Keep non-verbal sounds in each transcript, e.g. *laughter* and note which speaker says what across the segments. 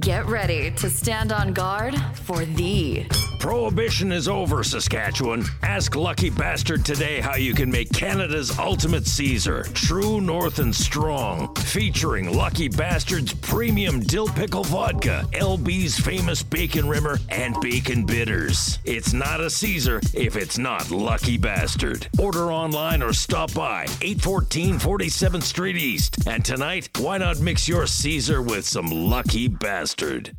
Speaker 1: Get ready to stand on guard for the
Speaker 2: Prohibition is over, Saskatchewan. Ask Lucky Bastard today how you can make Canada's ultimate Caesar, true north and strong. Featuring Lucky Bastard's premium dill pickle vodka, LB's famous bacon rimmer, and bacon bitters. It's not a Caesar if it's not Lucky Bastard. Order online or stop by 814 47th Street East. And tonight, why not mix your Caesar with some Lucky Bastard?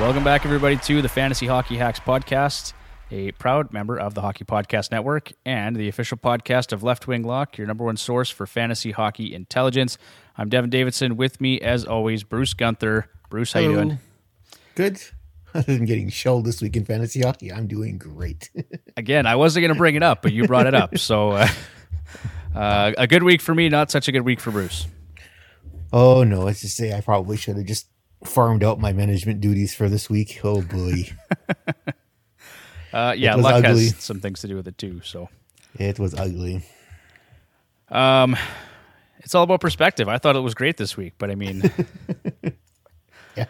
Speaker 3: Welcome back, everybody, to the Fantasy Hockey Hacks podcast, a proud member of the Hockey Podcast Network and the official podcast of Left Wing Lock, your number one source for fantasy hockey intelligence. I'm Devin Davidson. With me, as always, Bruce Gunther. Bruce, how you doing?
Speaker 4: Good. *laughs* Other than getting shelled this week in fantasy hockey, I'm doing great. *laughs*
Speaker 3: Again, I wasn't going to bring it up, but you brought it up. So, uh, *laughs* uh, a good week for me, not such a good week for Bruce.
Speaker 4: oh no, let's just say I probably should have just farmed out my management duties for this week. Oh boy, *laughs*
Speaker 3: Uh, yeah, luck
Speaker 4: ugly.
Speaker 3: has some things to do with it too. So,
Speaker 4: it was ugly.
Speaker 3: um, it's all about perspective. I thought it was great this week, but I mean, *laughs*
Speaker 4: Yeah.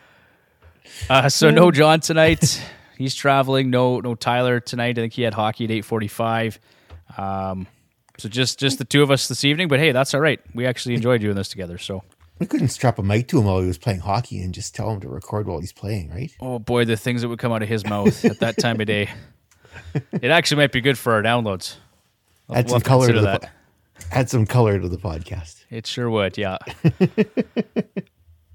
Speaker 3: uh, so no John tonight. He's traveling. No, no Tyler tonight. I think he had hockey at eight forty-five. Um, so just just the two of us this evening. But hey, that's all right. We actually enjoyed doing this together. So,
Speaker 4: We couldn't strap a mic to him while he was playing hockey and just tell him to record while he's playing, right?
Speaker 3: oh boy, the things that would come out of his mouth at that time of day. *laughs* It actually might be good for our downloads. I'll-
Speaker 4: Add
Speaker 3: we'll
Speaker 4: some color to
Speaker 3: that.
Speaker 4: po- add some color to the podcast.
Speaker 3: It sure would, yeah. *laughs*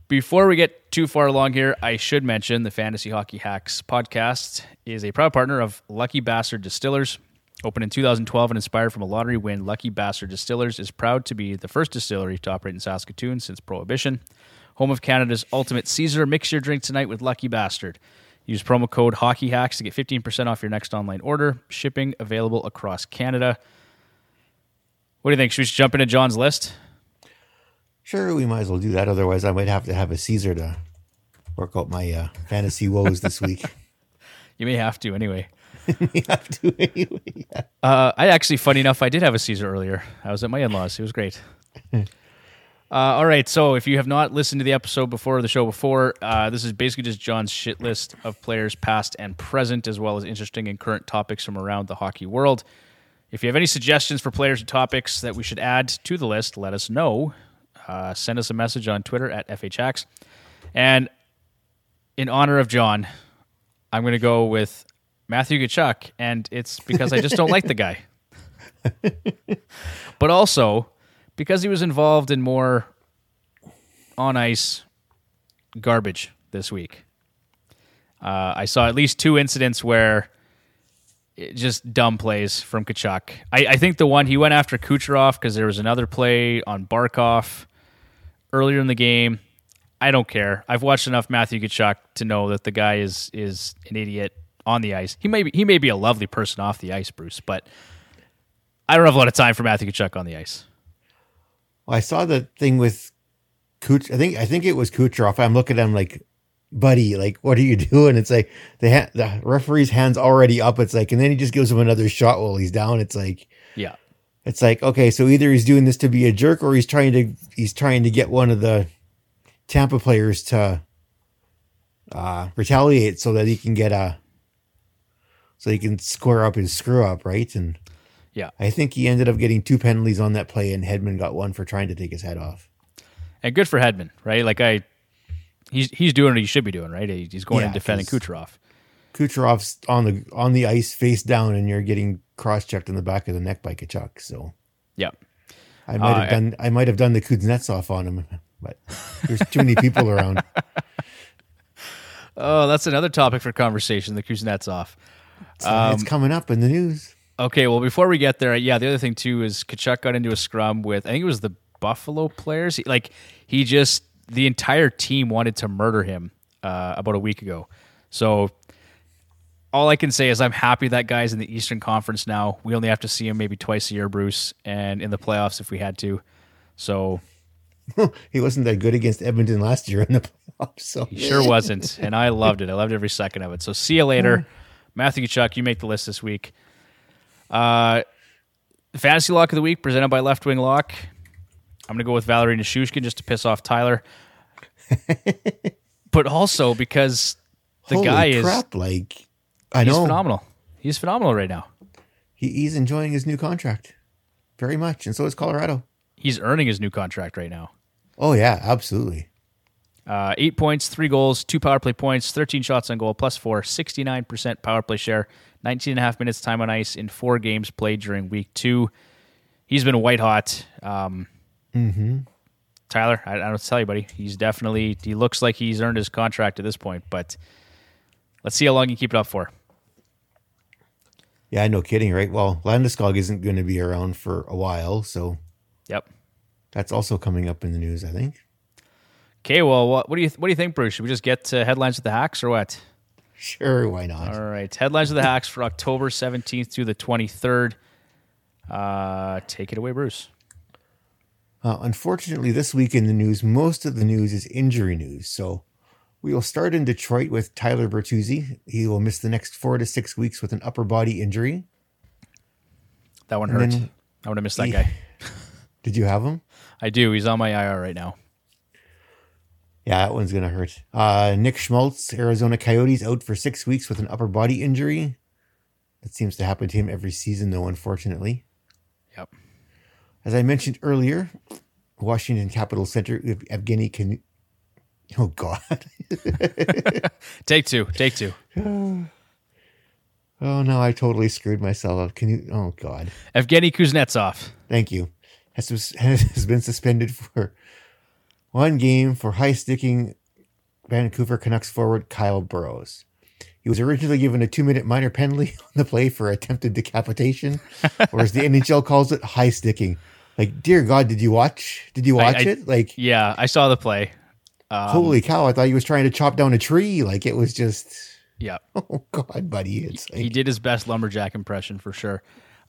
Speaker 3: Before we get too far along here, I should mention the Fantasy Hockey Hacks podcast is a proud partner of Lucky Bastard Distillers. Opened in 2012 and inspired from a lottery win, Lucky Bastard Distillers is proud to be the first distillery to operate in Saskatoon since Prohibition. Home of Canada's ultimate Caesar. Mix your drink tonight with Lucky Bastard. Use promo code HockeyHacks to get 15% off your next online order. Shipping available across Canada. What do you think? Should we just jump into John's list?
Speaker 4: Sure, we might as well do that. Otherwise, I might have to have a Caesar to work out my uh, fantasy woes this week. *laughs*
Speaker 3: You may have to anyway.
Speaker 4: We have to anyway. Yeah.
Speaker 3: Uh, I actually, funny enough, I did have a Caesar earlier. I was at my in-laws. It was great. *laughs* uh, all right, so if you have not listened to the episode before or the show before, uh, this is basically just John's shit list of players past and present, as well as interesting and current topics from around the hockey world. If you have any suggestions for players or topics that we should add to the list, let us know. Uh, send us a message on Twitter at FHX. And in honor of John, I'm going to go with Matthew Tkachuk, and it's because I just don't like the guy. but also because he was involved in more on ice garbage this week. Uh, I saw at least two incidents where just dumb plays from Tkachuk. I, I think the one he went after Kucherov because there was another play on Barkov earlier in the game. I don't care. I've watched enough Matthew Tkachuk to know that the guy is is an idiot on the ice. He may be, he may be a lovely person off the ice, Bruce, but I don't have a lot of time for Matthew Tkachuk on the ice.
Speaker 4: Well, I saw the thing with Kuch. I think I think it was Kucherov. I'm looking at him like, buddy, like what are you *laughs* doing? It's like the ha- the referee's hands already up. It's like, and then he just gives him another shot while he's down. It's like,
Speaker 3: Yeah.
Speaker 4: it's like okay, so either he's doing this to be a jerk or he's trying to he's trying to get one of the Tampa players to uh, retaliate so that he can get a so he can square up his screw up, right? And
Speaker 3: Yeah.
Speaker 4: I think he ended up getting two penalties on that play, and Hedman got one for trying to take his head off.
Speaker 3: And good for Hedman, right? Like I he's he's doing what he should be doing, right? He's going
Speaker 4: Yeah,
Speaker 3: and defending Kucherov.
Speaker 4: Kucherov's on the on the ice face down, and you're getting cross checked in the back of the neck by Tkachuk. So
Speaker 3: Yeah.
Speaker 4: I might
Speaker 3: Uh,
Speaker 4: have done I might have done the Kuznetsov on him, *laughs* but there's too many people around. *laughs*
Speaker 3: Oh, that's another topic for conversation, the Kuznetsov.
Speaker 4: So it's coming up in the news.
Speaker 3: Okay, well, before we get there, yeah, the other thing too is Tkachuk got into a scrum with I think it was the Buffalo players. He, like he just the entire team wanted to murder him uh, about a week ago. So all I can say is I'm happy that guy's in the Eastern Conference now. We only have to see him maybe twice a year, Bruce, and in the playoffs if we had to. So *laughs*
Speaker 4: He wasn't that good against Edmonton last year in the *laughs* playoffs. So
Speaker 3: he sure wasn't, and I loved it. I loved every second of it. So see you later. Matthew Tkachuk, you make the list this week. Uh, fantasy lock of the week presented by Left Wing Lock. I'm gonna go with Valeri Nichushkin just to piss off Tyler, *laughs* but also because the
Speaker 4: Holy
Speaker 3: guy
Speaker 4: crap, like I
Speaker 3: is he's
Speaker 4: know
Speaker 3: phenomenal. He's phenomenal right now.
Speaker 4: he, he's enjoying his new contract very much, and so is Colorado.
Speaker 3: He's earning his new contract right now.
Speaker 4: Oh yeah, absolutely.
Speaker 3: Uh, eight points, three goals, two power play points, 13 shots on goal, plus four, 69% power play share, 19 and a half minutes time on ice in four games played during week two. He's been white hot. Um, Tyler, I, I don't tell you, buddy. He's definitely, he looks like he's earned his contract at this point, but let's see how long he can keep it up for.
Speaker 4: Yeah, no kidding, right? Well, Landeskog isn't going to be around for a while, so
Speaker 3: Yep.
Speaker 4: that's also coming up in the news, I think.
Speaker 3: Okay, well, what, what do you what do you think, Bruce? Should we just get uh, headlines with the hacks or what?
Speaker 4: Sure, why not?
Speaker 3: All right, headlines of the hacks for October 17th through the 23rd. Uh, take it away, Bruce.
Speaker 4: Uh, unfortunately, this week in the news, most of the news is injury news. So we will start in Detroit with Tyler Bertuzzi. He will miss the next four to six weeks with an upper body injury.
Speaker 3: That one
Speaker 4: And
Speaker 3: hurt. I would have missed that
Speaker 4: Yeah.
Speaker 3: guy. *laughs*
Speaker 4: Did you have him?
Speaker 3: I do. He's on my IR right now.
Speaker 4: Yeah, that one's going to hurt. Uh, Nick Schmaltz, Arizona Coyotes, out for six weeks with an upper body injury. That seems to happen to him every season, though, unfortunately.
Speaker 3: Yep.
Speaker 4: As I mentioned earlier, Washington Capital Center, Evgeny Kan- Oh, God. *laughs*
Speaker 3: Take two. Take two. *sighs*
Speaker 4: Oh, no, I totally screwed myself up. Can you? Oh, God.
Speaker 3: Evgeny Kuznetsov.
Speaker 4: Thank you. Has, has been suspended for one game for high sticking Vancouver Canucks forward Kyle Burroughs. He was originally given a two minute minor penalty *laughs* on the play for attempted decapitation, or as the *laughs* NHL calls it, high sticking. Like, dear God, did you watch? Did you
Speaker 3: I-
Speaker 4: watch
Speaker 3: I-
Speaker 4: it? Like,
Speaker 3: Yeah, I saw the play. Um,
Speaker 4: holy cow! I thought he was trying to chop down a tree. Like, it was just,
Speaker 3: Yeah, *laughs*
Speaker 4: oh God, buddy, it's like,
Speaker 3: he did his best lumberjack impression for sure.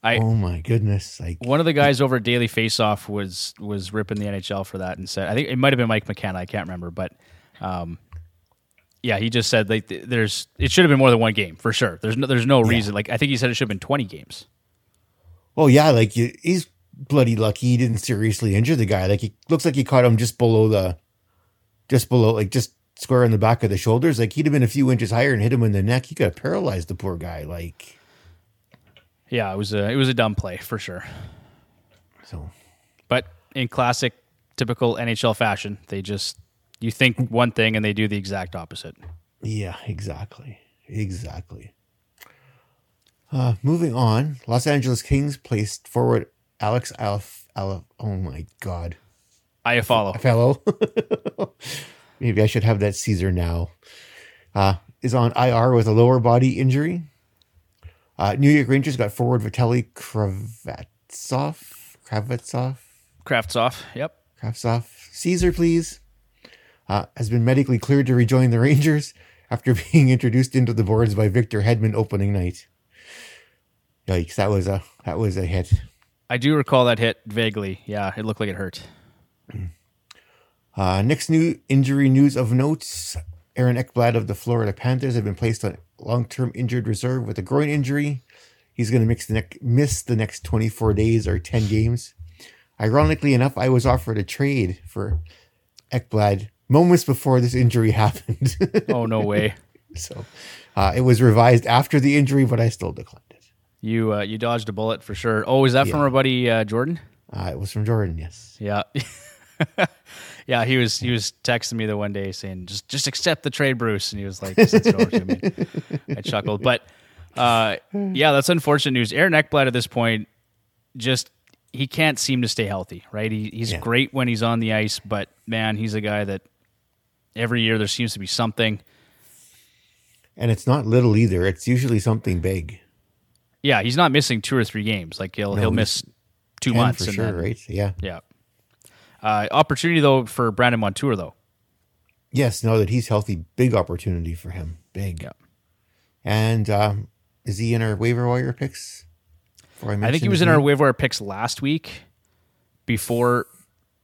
Speaker 3: I
Speaker 4: oh my goodness, like,
Speaker 3: one of the guys over at Daily Faceoff was was ripping the NHL for that and said I think it might have been Mike McKenna. I can't remember, but um, yeah, he just said like there's it should have been more than one game for sure. There's no there's no reason. Like I think he said it should have been 20 games.
Speaker 4: Oh yeah, like you- he's bloody lucky he didn't seriously injure the guy. Like he looks like he caught him just below the, just below, like just square in the back of the shoulders. Like he'd have been a few inches higher and hit him in the neck. He could have paralyzed the poor guy. Like
Speaker 3: Yeah, it was a it was a dumb play for sure.
Speaker 4: so,
Speaker 3: But in classic, typical NHL fashion, they just you think one thing and they do the exact opposite.
Speaker 4: yeah, exactly, exactly. Uh, moving on, Los Angeles Kings placed forward Alex Alf. Alf oh my God,
Speaker 3: I follow.
Speaker 4: fellow. *laughs* Maybe I should have that Caesar now. Uh, is on IR with a lower body injury. Uh, New York Rangers got forward Vitaly Kravatsov. Kravatsov.
Speaker 3: Crafts off. Yep.
Speaker 4: Kravtsov. Caesar, please. Uh, has been medically cleared to rejoin the Rangers after *laughs* being introduced into the boards by Victor Hedman opening night. Yikes! That was a that was a hit.
Speaker 3: I do recall that hit vaguely. Yeah, it looked like it hurt.
Speaker 4: Uh, next new injury news of notes: Aaron Ekblad of the Florida Panthers have been placed on long-term injured reserve with a groin injury. He's going to neck, miss the next 24 days or 10 games. Ironically enough, I was offered a trade for Ekblad moments before this injury *laughs* happened.
Speaker 3: Oh no way. *laughs*
Speaker 4: so uh, it was revised after the injury, but I still declined it.
Speaker 3: You uh, you dodged a bullet for sure. Oh, is that from our buddy uh, Jordan?
Speaker 4: Uh, it was from Jordan, yes.
Speaker 3: Yeah. *laughs* yeah, he was he was texting me the one day saying just just accept the trade, Bruce, and he was like, sends it over to me. I chuckled, but uh, yeah, that's unfortunate news. Aaron Ekblad at this point just he can't seem to stay healthy, right? He, he's
Speaker 4: Yeah.
Speaker 3: great when he's on the ice, but man, he's a guy that every year there seems to be something.
Speaker 4: And it's not little either. It's usually something big.
Speaker 3: Yeah, he's not missing two or three games. Like he'll
Speaker 4: No,
Speaker 3: he'll miss two months
Speaker 4: for
Speaker 3: and
Speaker 4: sure,
Speaker 3: then,
Speaker 4: right? Yeah.
Speaker 3: Yeah. Uh, opportunity though for Brandon Montour though.
Speaker 4: Yes, now that he's healthy, big opportunity for him. Big.
Speaker 3: Yeah.
Speaker 4: And um, is he in our waiver wire picks? Before
Speaker 3: I think he was in our waiver wire picks last week before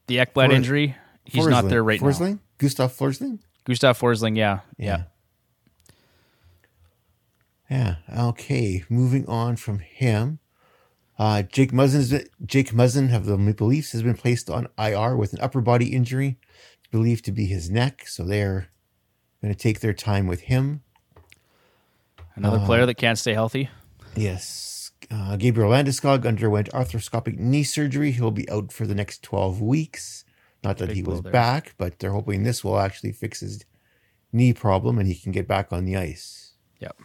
Speaker 3: the Ekblad injury. He's not there right
Speaker 4: Forsling?
Speaker 3: now.
Speaker 4: Gustav Forsling?
Speaker 3: Gustav Forsling, yeah. Yeah.
Speaker 4: Yeah. Okay. Moving on from him. Uh, Jake Muzzin, Jake Muzzin of the Maple Leafs has been placed on IR with an upper body injury, believed to be his neck. So they're going to take their time with him.
Speaker 3: Another player that can't stay healthy.
Speaker 4: Yes. Uh, Gabriel Landeskog underwent arthroscopic knee surgery. He'll be out for the next 12 weeks. Not that
Speaker 3: Big
Speaker 4: he was
Speaker 3: there.
Speaker 4: back, but they're hoping this will actually fix his knee problem and he can get back on the ice.
Speaker 3: Yep.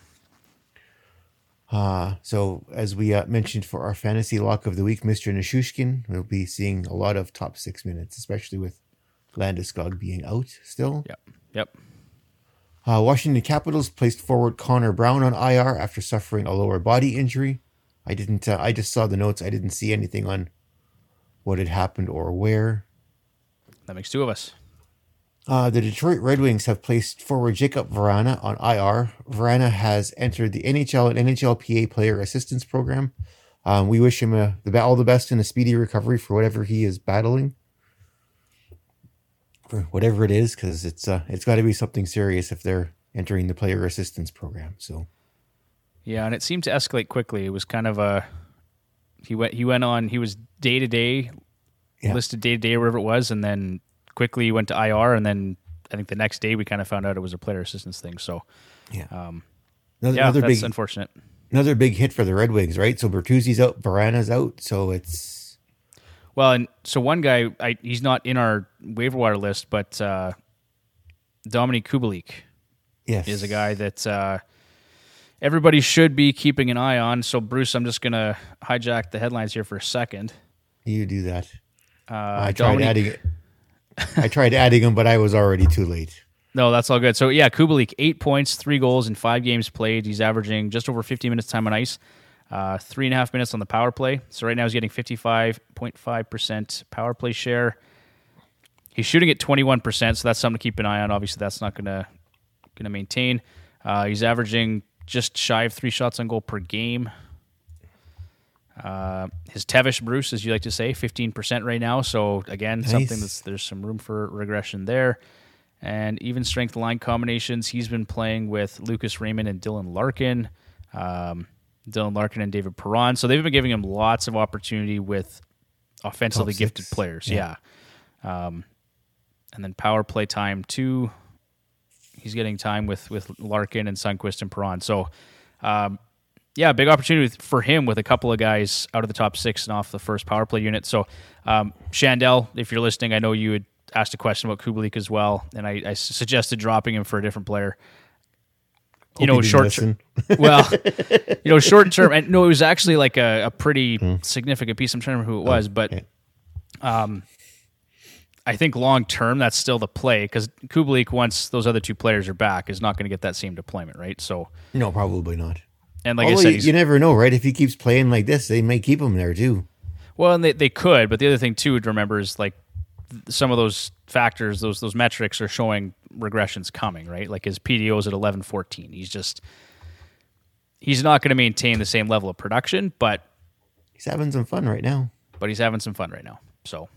Speaker 4: Uh, so, as we uh, mentioned for our fantasy lock of the week, Mr. Nichushkin will be seeing a lot of top six minutes, especially with Landeskog being out still.
Speaker 3: Yep. Yep.
Speaker 4: Uh, Washington Capitals placed forward Connor Brown on IR after suffering a lower body injury. I didn't. Uh, I just saw the notes. I didn't see anything on what had happened or where.
Speaker 3: That makes two of us.
Speaker 4: Uh, the Detroit Red Wings have placed forward Jakub Vrana on IR. Verana has entered the NHL and NHLPA Player Assistance Program. Um, we wish him uh the, all the best and a speedy recovery for whatever he is battling, for whatever it is, because it's uh, it's got to be something serious if they're entering the Player Assistance Program. So
Speaker 3: Yeah, and it seemed to escalate quickly. It was kind of a he went he went on he was day to day listed day to day wherever it was, and then quickly went to IR, and then I think the next day we kind of found out it was a player assistance thing. So
Speaker 4: yeah,
Speaker 3: um,
Speaker 4: another,
Speaker 3: yeah,
Speaker 4: another
Speaker 3: that's
Speaker 4: big
Speaker 3: unfortunate.
Speaker 4: another big hit for the Red Wings, right? So Bertuzzi's out, Vrana's out, so it's
Speaker 3: Well, and so one guy, I, he's not in our waiver wire list, but uh, Dominik Kubalik
Speaker 4: yes
Speaker 3: is a guy that uh, everybody should be keeping an eye on. So, Bruce, I'm just going to hijack the headlines here for a second.
Speaker 4: You do that.
Speaker 3: Uh,
Speaker 4: I tried
Speaker 3: Dominic-
Speaker 4: adding it. *laughs* I tried adding him, but I was already too late.
Speaker 3: No, that's all good. So yeah, Kubalik, eight points, three goals in five games played. He's averaging just over 50 minutes time on ice, uh, three and a half minutes on the power play. So right now he's getting 55.5 percent power play share. He's shooting at 21 percent, so that's something to keep an eye on. Obviously, that's not gonna gonna maintain. Uh, he's averaging just shy of three shots on goal per game. Uh, his Tevish Bruce, as you like to say, 15% right now. So again, something that's there's some room for regression there. And even strength line combinations, he's been playing with Lucas Raymond and Dylan Larkin, um, Dylan Larkin and David Perron. So they've been giving him lots of opportunity with offensively gifted players.
Speaker 4: Yeah.
Speaker 3: Yeah. Um, and then power play time too. He's getting time with with Larkin and Sundqvist and Perron. So, um, yeah, big opportunity for him with a couple of guys out of the top six and off the first power play unit. So, um, Shandell, if you're listening, I know you had asked a question about Kubalik as well, and I, I suggested dropping him for a different player. You
Speaker 4: Hope
Speaker 3: know, short
Speaker 4: listen.
Speaker 3: well, *laughs* you know, short term, and no, it was actually like a, a pretty significant piece. I'm trying to remember who it was, but
Speaker 4: okay.
Speaker 3: I think long term that's still the play because Kubalik, once those other two players are back, is not going to get that same deployment, right? So,
Speaker 4: No, probably not.
Speaker 3: And like
Speaker 4: Although
Speaker 3: I said,
Speaker 4: you, you never know, right? If he keeps playing like this, they may keep him there too.
Speaker 3: well, and they, they could, but the other thing too to remember is like some of those factors, those those metrics are showing regressions coming, right? Like his PDO is at 11, 14. He's just he's not going to maintain the same level of production, but
Speaker 4: He's having some fun right now.
Speaker 3: but he's having some fun right now. So,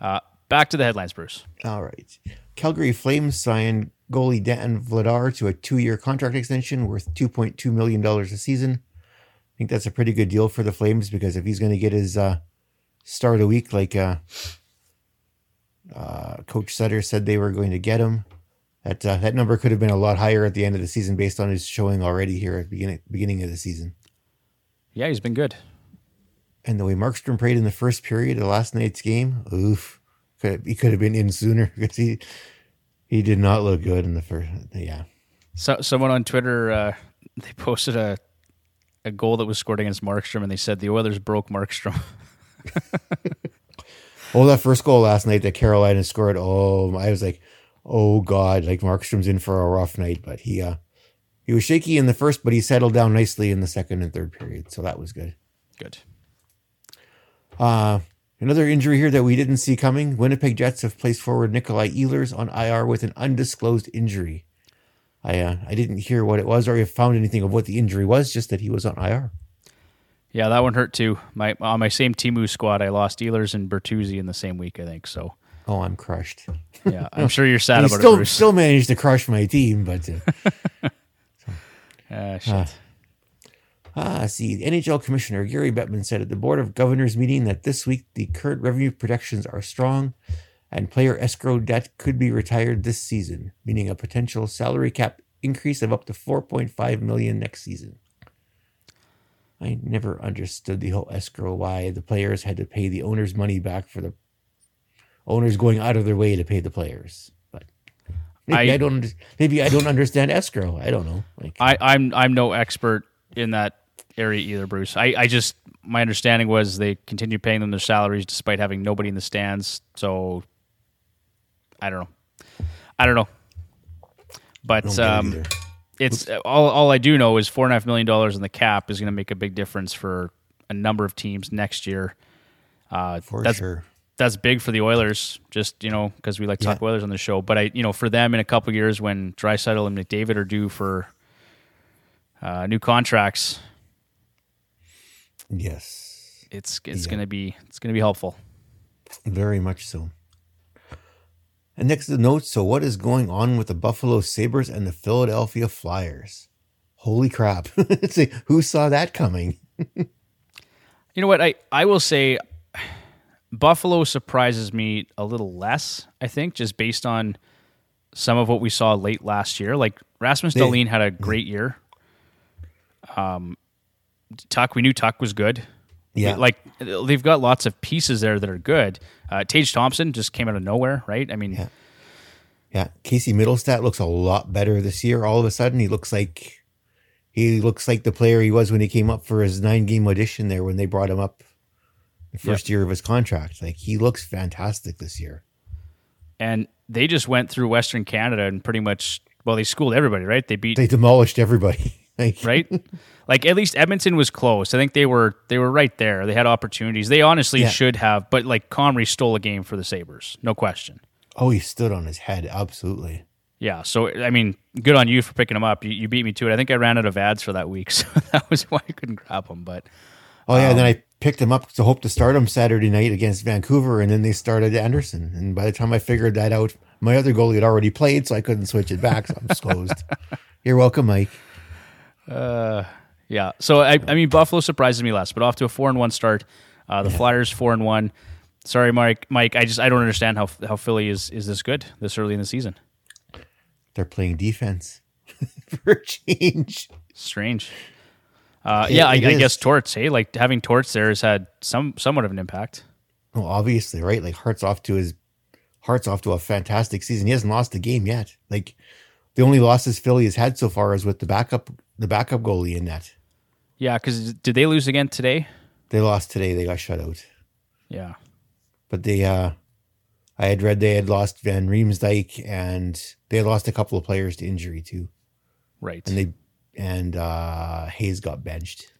Speaker 3: uh, back to the headlines, Bruce.
Speaker 4: All right. Calgary Flames signed goalie Dan Vladar to a two-year contract extension worth $2.2 million a season. I think that's a pretty good deal for the Flames because if he's going to get his uh, start a week like uh, uh, Coach Sutter said they were going to get him, that uh, that number could have been a lot higher at the end of the season based on his showing already here at the beginning beginning of the season.
Speaker 3: Yeah, he's been good.
Speaker 4: And the way Markstrom played in the first period of last night's game, oof, could he could have been in sooner because he he did not look good in the first. Yeah,
Speaker 3: So, someone on Twitter uh, they posted a a goal that was scored against Markstrom, and they said the Oilers broke Markstrom. *laughs*
Speaker 4: oh, that first goal last night that Carolina scored. Oh, I was like, oh god, like Markstrom's in for a rough night, but he uh he was shaky in the first, but he settled down nicely in the second and third period, so that was good.
Speaker 3: good.
Speaker 4: Uh, another injury here that we didn't see coming. Winnipeg Jets have placed forward Nikolai Ehlers on IR with an undisclosed injury. I uh, I didn't hear what it was or if found anything of what the injury was, just that he was on IR.
Speaker 3: Yeah, that one hurt too. My on my same Timu squad, I lost Ehlers and Bertuzzi in the same week, I think. So
Speaker 4: Oh, I'm crushed.
Speaker 3: yeah, I'm *laughs* sure you're sad about it,
Speaker 4: still
Speaker 3: Bruce.
Speaker 4: still managed to crush my team, but uh,
Speaker 3: Uh, *laughs* shit.
Speaker 4: Ah, see, the NHL Commissioner Gary Bettman said at the Board of Governors meeting that this week the current revenue projections are strong and player escrow debt could be retired this season, meaning a potential salary cap increase of up to 4.5 million next season. I never understood the whole escrow why the players had to pay the owners money back for the owners going out of their way to pay the players. But maybe I,
Speaker 3: I-
Speaker 4: don't maybe I don't understand escrow. I don't know. Like
Speaker 3: I, I'm I'm no expert in that area either, Bruce. I, I just my understanding was they continued paying them their salaries despite having nobody in the stands. So I don't know. I don't know. But
Speaker 4: don't
Speaker 3: um, it's all all I do know is four and a half million dollars in the cap is going to make a big difference for a number of teams next year. Uh,
Speaker 4: for
Speaker 3: that's
Speaker 4: sure.
Speaker 3: that's big for the Oilers, just you know, because we like to talk Oilers on the show. But I, you know, for them in a couple years when Draisaitl and McDavid are due for uh, new contracts,
Speaker 4: Yes.
Speaker 3: it's it's
Speaker 4: Yeah.
Speaker 3: gonna be it's gonna be helpful.
Speaker 4: Very much so. And next to the notes, so what is going on with the Buffalo Sabres and the Philadelphia Flyers? Holy crap. *laughs* See, Who saw that coming?
Speaker 3: You know what? I I will say, Buffalo surprises me a little less. I think just based on some of what we saw late last year. Like Rasmus Dahlin had a great year. Um, Tuch, we knew Tuch was good.
Speaker 4: Yeah.
Speaker 3: like they've got lots of pieces there that are good. Uh, Tage Thompson just came out of nowhere, right? I mean,
Speaker 4: Yeah. Yeah. Casey Mittelstadt looks a lot better this year. All of a sudden, he looks like he looks like the player he was when he came up for his nine game audition there when they brought him up the first year of his contract. Like he looks fantastic this year.
Speaker 3: and they just went through Western Canada and pretty much well, they schooled everybody, right? They beat
Speaker 4: They demolished everybody. *laughs* like,
Speaker 3: right? *laughs* like at least Edmonton was close. I think they were they were right there. They had opportunities. They honestly
Speaker 4: Yeah.
Speaker 3: should have, but like Comrie stole a game for the Sabres, no question.
Speaker 4: Oh, he stood on his head. Absolutely.
Speaker 3: Yeah, so I mean, good on you for picking him up. You, you beat me to it. I think I ran out of adds for that week, *laughs* so that was why I couldn't grab him. But
Speaker 4: Oh yeah, and
Speaker 3: Um,
Speaker 4: then I picked him up to hope to start him Saturday night against Vancouver, and then they started Anderson. And by the time I figured that out, my other goalie had already played, so I couldn't switch it back. So I'm *laughs* just closed. You're welcome, Mike.
Speaker 3: Yeah, so I, I mean, Buffalo surprises me less, but off to a four and one start. Uh, the Flyers four and one. Sorry, Mike. Mike, I just I don't understand how how Philly is is this good this early in the season.
Speaker 4: They're playing defense *laughs* for a change.
Speaker 3: Strange. Uh,
Speaker 4: It-
Speaker 3: yeah, I, I guess Torts. Hey, like having Torts there has had some somewhat of an impact.
Speaker 4: Well, obviously, right? Like Hart's off to his Hart's off to a fantastic season. He hasn't lost a game yet. Like the only losses Philly has had so far is with the backup the backup goalie in net.
Speaker 3: Yeah, because did they lose again today?
Speaker 4: They lost today. They got shut out.
Speaker 3: Yeah.
Speaker 4: but they uh I had read they had lost Van Riemsdyk and they had lost a couple of players to injury too.
Speaker 3: Right.
Speaker 4: And they and uh Hayes got benched.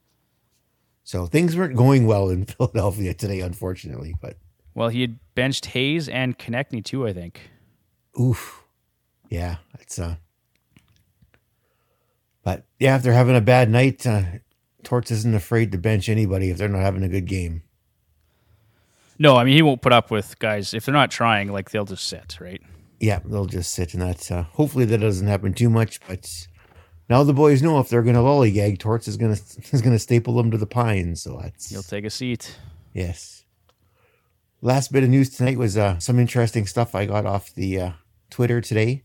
Speaker 4: So things weren't going well in *laughs* Philadelphia today, unfortunately. But
Speaker 3: well, he had benched Hayes and Konecny too. I think.
Speaker 4: oof. Yeah, it's uh but yeah, they're having a bad night, uh Torts isn't afraid to bench anybody if they're not having a good game.
Speaker 3: No, I mean he won't put up with guys if they're not trying. Like they'll just sit. Right.
Speaker 4: Yeah, they'll just sit in that. Uh, hopefully, that doesn't happen too much. But now the boys know if they're going to lollygag, Torts is going *laughs* to is going to staple them to the pines. So that's
Speaker 3: He'll take a seat.
Speaker 4: yes. Last bit of news tonight was uh, some interesting stuff I got off the uh, Twitter today.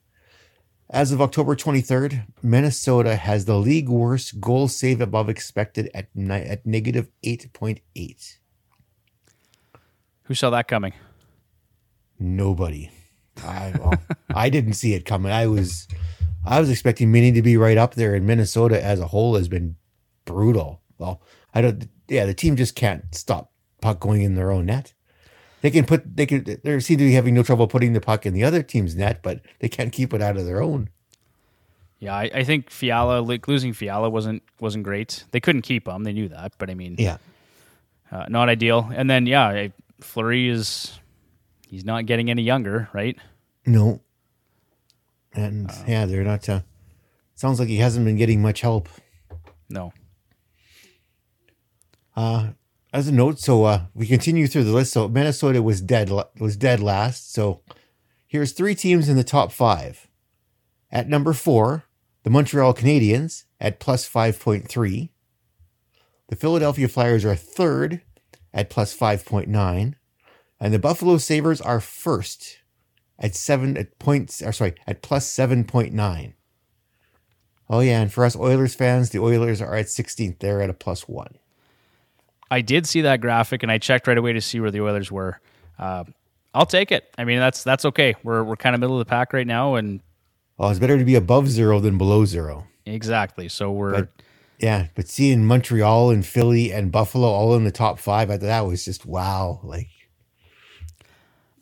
Speaker 4: As of October 23rd, Minnesota has the league worst goal save above expected at ni- at negative 8.8.
Speaker 3: Who saw that coming?
Speaker 4: Nobody. I well, *laughs* I didn't see it coming. I was I was expecting Minnie to be right up there, and Minnesota as a whole has been brutal. Well, I don't. Yeah, the team just can't stop puck going in their own net. They can put they can they seem to be having no trouble putting the puck in the other team's net, but they can't keep it out of their own.
Speaker 3: Yeah, I, I think Fiala like, losing Fiala wasn't wasn't great. They couldn't keep him. They knew that, but I mean,
Speaker 4: Yeah,
Speaker 3: uh, not ideal. And then yeah, I- Fleury is he's not getting any younger, right?
Speaker 4: no, and yeah, they're not. Uh, sounds like he hasn't been getting much help.
Speaker 3: No.
Speaker 4: Uh, as a note, so uh, we continue through the list. So Minnesota was dead was dead last. So here's three teams in the top five. At number four, The Montreal Canadiens at plus 5.3. The Philadelphia Flyers are third at plus 5.9. And the Buffalo Sabres are first at seven at points, or sorry, at plus 7.9. Oh, yeah. And for us Oilers fans, the Oilers are at 16th. They're at a plus one.
Speaker 3: I did see that graphic, and I checked right away to see where the Oilers were. Uh, I'll take it. I mean, that's that's okay. We're we're kind of middle of the pack right now, and
Speaker 4: Oh, it's better to be above zero than below zero.
Speaker 3: exactly. So we're
Speaker 4: But yeah, but seeing Montreal and Philly and Buffalo all in the top five, I that was just wow. Like,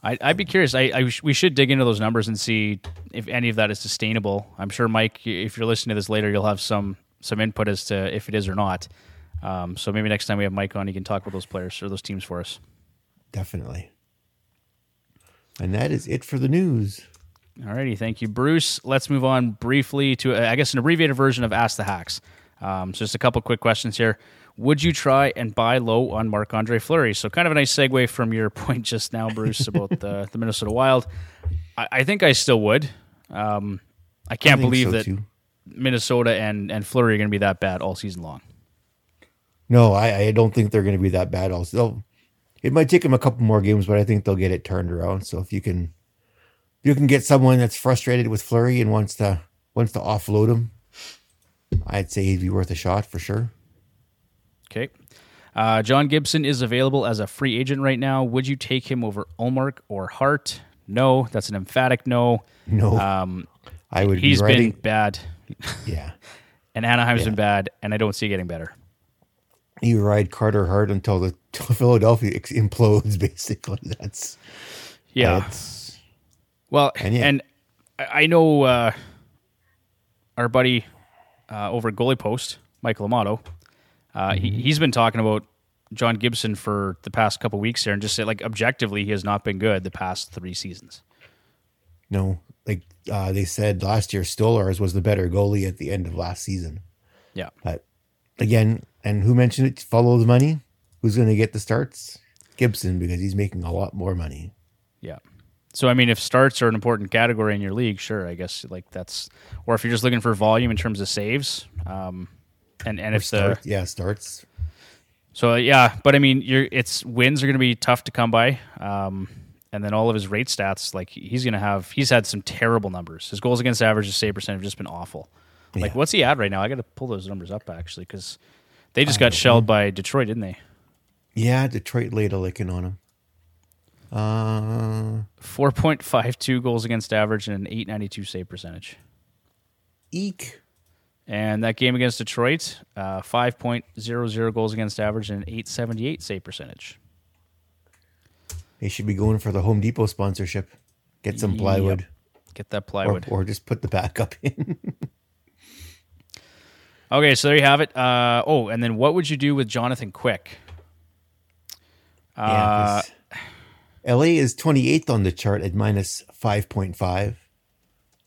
Speaker 3: I, I'd be curious. I, I we should dig into those numbers and see if any of that is sustainable. I'm sure, Mike, if you're listening to this later, you'll have some some input as to if it is or not. Um, so maybe next time we have Mike on, he can talk about those players or those teams for us.
Speaker 4: definitely. And that is it for the news.
Speaker 3: Alrighty, thank you, Bruce. Let's move on briefly to, uh, I guess, an abbreviated version of Ask the Hacks. Um, so just a couple quick questions here. Would you try and buy low on Marc Andre Fleury? So kind of a nice segue from your *laughs* point just now, Bruce, about the, *laughs* the Minnesota Wild. I, I think I still would. Um, I can't
Speaker 4: I
Speaker 3: believe
Speaker 4: so,
Speaker 3: that
Speaker 4: too.
Speaker 3: Minnesota and and Fleury are going to be that bad all season long.
Speaker 4: No, I, I don't think they're going to be that bad. Also, it might take them a couple more games, but I think they'll get it turned around. So if you can, if you can get someone that's frustrated with Fleury and wants to wants to offload him, I'd say he'd be worth a shot for sure.
Speaker 3: Okay. Uh, John Gibson is available as a free agent right now. Would you take him over Ullmark or Hart? No, that's an emphatic no.
Speaker 4: No,
Speaker 3: Um,
Speaker 4: I would.
Speaker 3: he's
Speaker 4: be
Speaker 3: been bad,
Speaker 4: yeah. *laughs*
Speaker 3: and Anaheim's
Speaker 4: Yeah.
Speaker 3: been bad, and I don't see it getting better.
Speaker 4: You ride Carter Hart until the *laughs* Philadelphia ex- implodes. *laughs* Basically, that's
Speaker 3: Yeah.
Speaker 4: that's-
Speaker 3: Well,
Speaker 4: And
Speaker 3: and,
Speaker 4: yeah.
Speaker 3: I I know uh, our buddy uh, over at Goalie Post, Michael Amato. Uh, he,
Speaker 4: Mm-hmm.
Speaker 3: he's been talking about John Gibson for the past couple weeks here, and just say, like objectively, he has not been good the past three seasons.
Speaker 4: no. Like uh, they said last year, Stolarz was the better goalie at the end of last season.
Speaker 3: Yeah,
Speaker 4: But again, and who mentioned it? Follow the money. Who's going to get the starts? Gibson, because he's making a lot more money.
Speaker 3: yeah. So I mean, if starts are an important category in your league, sure, I guess like that's, or if you're just looking for volume in terms of saves, um, and and if the
Speaker 4: yeah, starts.
Speaker 3: So yeah, but I mean, you're, it's wins are going to be tough to come by, um, and then all of his rate stats, like he's going to have, he's had some terrible numbers. His goals against average, his save percent have just been awful. Like,
Speaker 4: Yeah.
Speaker 3: what's he at right now? I got to pull those numbers up actually because they just got shelled by Detroit, didn't they?
Speaker 4: Yeah, Detroit laid a licking on him. Uh,
Speaker 3: Four point five two goals against average and an eight ninety two save percentage.
Speaker 4: eek.
Speaker 3: And that game against Detroit, uh, five point zero zero goals against average and an eight seventy eight save percentage.
Speaker 4: They should be going for the Home Depot sponsorship. Get some plywood,
Speaker 3: Yep. Get that
Speaker 4: or,
Speaker 3: plywood.
Speaker 4: or just put the backup *laughs* in.
Speaker 3: Okay, so there you have it. Uh, oh, and then what would you do with Jonathan Quick?
Speaker 4: Yeah,
Speaker 3: Uh,
Speaker 4: 'cause LA is 28th on the chart at minus 5.5,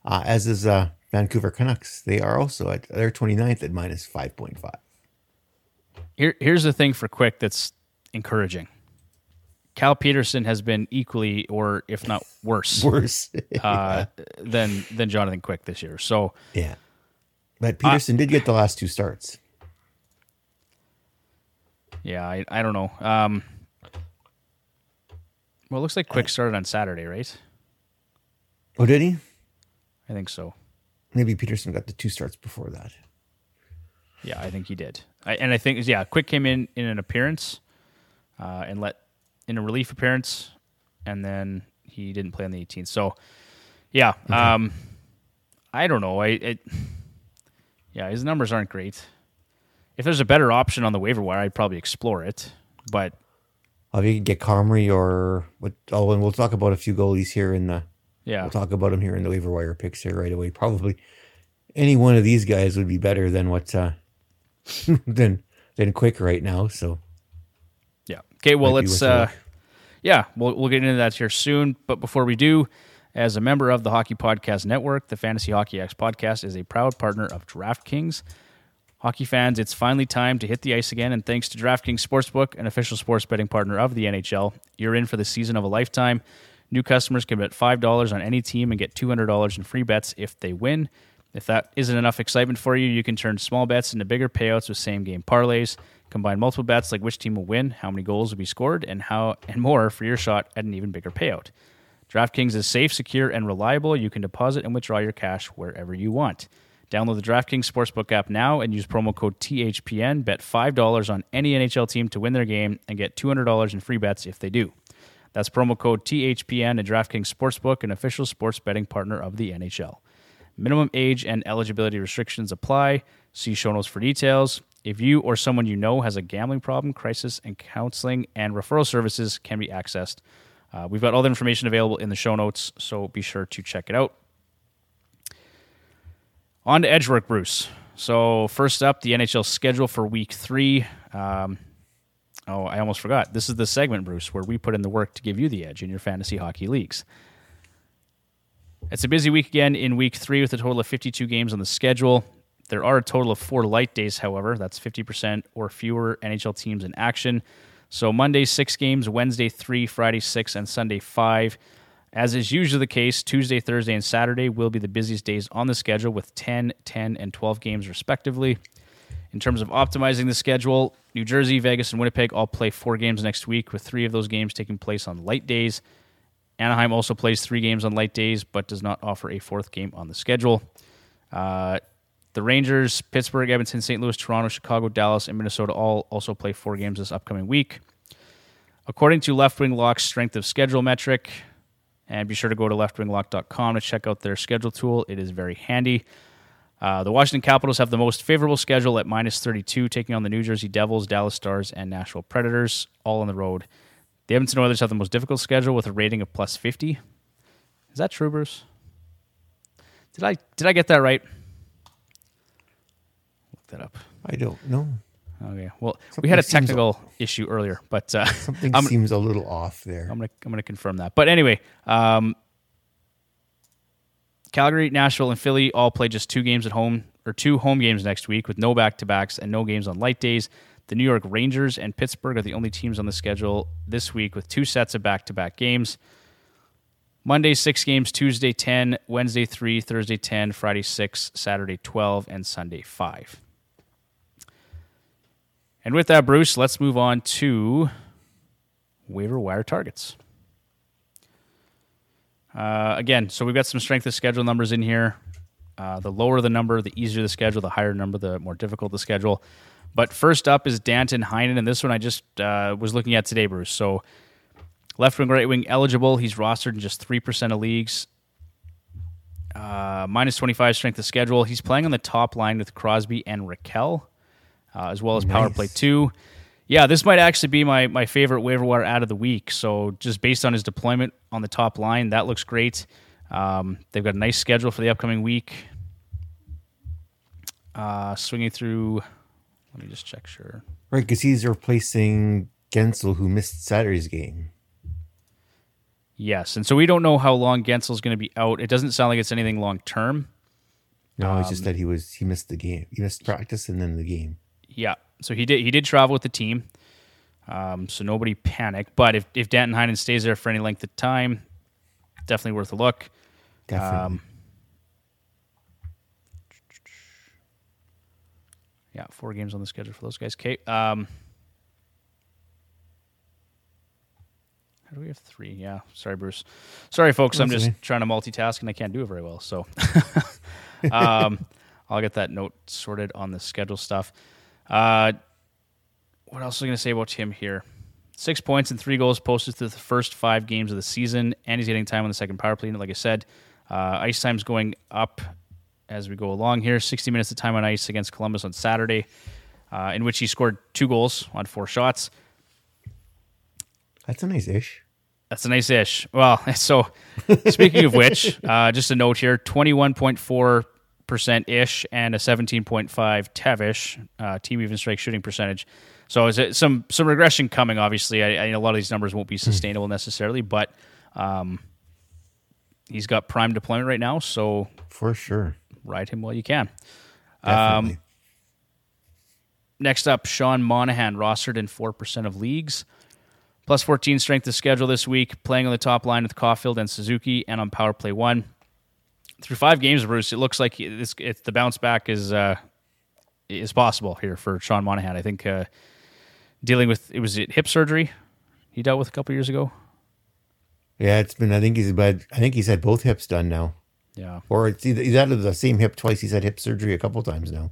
Speaker 4: uh, as is uh, Vancouver Canucks. They are also at they're 29th at minus 5.5.
Speaker 3: here, here's the thing for Quick that's encouraging. Cal Petersen has been equally, or if not worse, *laughs*
Speaker 4: Worse.
Speaker 3: uh, *laughs* than than Jonathan Quick this year. So
Speaker 4: yeah. But Petersen did get the last two starts.
Speaker 3: yeah, I, I don't know. Um, well, it looks like Quick started on Saturday, right?
Speaker 4: Oh, did he?
Speaker 3: I think so.
Speaker 4: Maybe Petersen got the two starts before that.
Speaker 3: Yeah, I think he did. I, and I think yeah, Quick came in in an appearance, uh, and let in a relief appearance, and then he didn't play on the 18th. So yeah, um, I don't know. I it, yeah, his numbers aren't great. If there's a better option on the waiver wire, I'd probably explore it. But
Speaker 4: Oh, if you could get Comrie or what? Oh, and we'll talk about a few goalies here in the.
Speaker 3: yeah,
Speaker 4: We'll talk about them here in the waiver wire picks here right away. Probably any one of these guys would be better than what uh, *laughs* than than Quick right now. So
Speaker 3: Yeah. Okay. Well, let's. Uh, yeah, we'll we'll get into that here soon. But before we do, as a member of the Hockey Podcast Network, the Fantasy Hockey Hacks podcast is a proud partner of DraftKings. Hockey fans, it's finally time to hit the ice again, and thanks to DraftKings Sportsbook, an official sports betting partner of the NHL, you're in for the season of a lifetime. New customers can bet five dollars on any team and get two hundred dollars in free bets if they win. If that isn't enough excitement for you, you can turn small bets into bigger payouts with same game parlays. Combine multiple bets like which team will win, how many goals will be scored, and how and more for your shot at an even bigger payout. DraftKings is safe, secure, and reliable. You can deposit and withdraw your cash wherever you want. Download the DraftKings Sportsbook app now and use promo code THPN. Bet $5 on any NHL team to win their game and get $200 in free bets if they do. That's promo code THPN at DraftKings Sportsbook, an official sports betting partner of the NHL. Minimum age and eligibility restrictions apply. See show notes for details. If you or someone you know has a gambling problem, crisis and counseling and referral services can be accessed. Uh, we've got all the information available in the show notes, so be sure to check it out. On to Edgework, Bruce. So, first up, the NHL schedule for week three. Um, oh, I almost forgot. This is the segment, Bruce, where we put in the work to give you the edge in your fantasy hockey leagues. It's a busy week again in week three with a total of 52 games on the schedule. There are a total of four light days, however. That's 50% or fewer NHL teams in action. So Monday, six games, Wednesday, three, Friday, six, and Sunday, five. As is usually the case, Tuesday, Thursday, and Saturday will be the busiest days on the schedule with 10, 10, and 12 games respectively. In terms of optimizing the schedule, New Jersey, Vegas, and Winnipeg all play four games next week, with three of those games taking place on light days. Anaheim also plays three games on light days, but does not offer a fourth game on the schedule. Uh, the Rangers, Pittsburgh, Edmonton, St. Louis, Toronto, Chicago, Dallas, and Minnesota all also play four games this upcoming week. According to Left Wing Lock's strength of schedule metric, and be sure to go to leftwinglock.com to check out their schedule tool. It is very handy. Uh, the Washington Capitals have the most favorable schedule at minus 32, taking on the New Jersey Devils, Dallas Stars, and Nashville Predators, all on the road. The Edmonton Oilers have the most difficult schedule with a rating of plus 50. Is that true, Bruce? Did I did I get that right? That up.
Speaker 4: I don't know.
Speaker 3: Okay. Well, we had a
Speaker 4: Something
Speaker 3: technical issue earlier, but uh,
Speaker 4: Something *laughs*
Speaker 3: I'm,
Speaker 4: seems a little off there.
Speaker 3: I'm gonna I'm gonna confirm that. But anyway, um, Calgary, Nashville, and Philly all play just two games at home or two home games next week with no back to backs and no games on light days. The New York Rangers and Pittsburgh are the only teams on the schedule this week with two sets of back to back games. Monday, six games, Tuesday, 10, Wednesday, three, Thursday, 10, Friday, six, Saturday, 12, and Sunday, five. And with that, Bruce, let's move on to waiver wire targets. Uh, again, so we've got some strength of schedule numbers in here. Uh, the lower the number, the easier the schedule. The higher number, the more difficult the schedule. But first up is Danton Heinen, and this one I just uh, was looking at today, Bruce. So left wing, right wing eligible. He's rostered in just three percent of leagues. Uh, minus twenty five strength of schedule. He's playing on the top line with Crosby and Rakell, uh, as well as power play two. Yeah, this might actually be my, my favorite waiver wire out of the week. So just based on his deployment on the top line, that looks great. Um, they've got a nice schedule for the upcoming week. Uh, swinging through, let me just check. Sure.
Speaker 4: Right, because he's replacing Guentzel, who missed Saturday's game.
Speaker 3: Yes, and so we don't know how long Guentzel's going to be out. It doesn't sound like it's anything long term.
Speaker 4: No, it's
Speaker 3: Um,
Speaker 4: just that he was he missed the game. He missed practice and then the game.
Speaker 3: Yeah, so he did he did travel with the team, um, so nobody panic. But if if Danton Heinen stays there for any length of time, definitely worth a look.
Speaker 4: Definitely.
Speaker 3: Um, Yeah, four games on the schedule for those guys. Okay. Um, how do we have three? Yeah. Sorry, Bruce. Sorry, folks. I'm just
Speaker 4: okay.
Speaker 3: trying to multitask and I can't do it very well. So *laughs* um, I'll get that note sorted on the schedule stuff. Uh, what else was I going to say about him here? Six points and three goals posted through the first five games of the season, and he's getting time on the second power play. Like I said, uh, ice time's going up as we go along here. 60 minutes of time on ice against Columbus on Saturday, uh, in which he scored two goals on four shots.
Speaker 4: That's a nice ish.
Speaker 3: That's a nice ish. Well, *laughs* so speaking of which, *laughs* uh, just a note here 21.4% ish and a 17.5 Tevish uh, team even strike shooting percentage. So is it some some regression coming? Obviously, I, I know a lot of these numbers won't be sustainable necessarily, but um, he's got prime deployment right now. So
Speaker 4: For sure.
Speaker 3: ride him while you can.
Speaker 4: Definitely.
Speaker 3: Next up, Sean Monahan, rostered in 4% of leagues. Plus 14 strength of schedule this week, playing on the top line with Caulfield and Suzuki and on power play one. Through five games, Bruce, it looks like it's, it's the bounce back is uh, is possible here for Sean Monahan. I think uh, dealing with it was it hip surgery he dealt with a couple years ago.
Speaker 4: Yeah, it's been. I think he's but I think he's had both hips done now,
Speaker 3: Yeah.
Speaker 4: or it's either he's out of the same hip twice. He's had hip surgery a couple times now.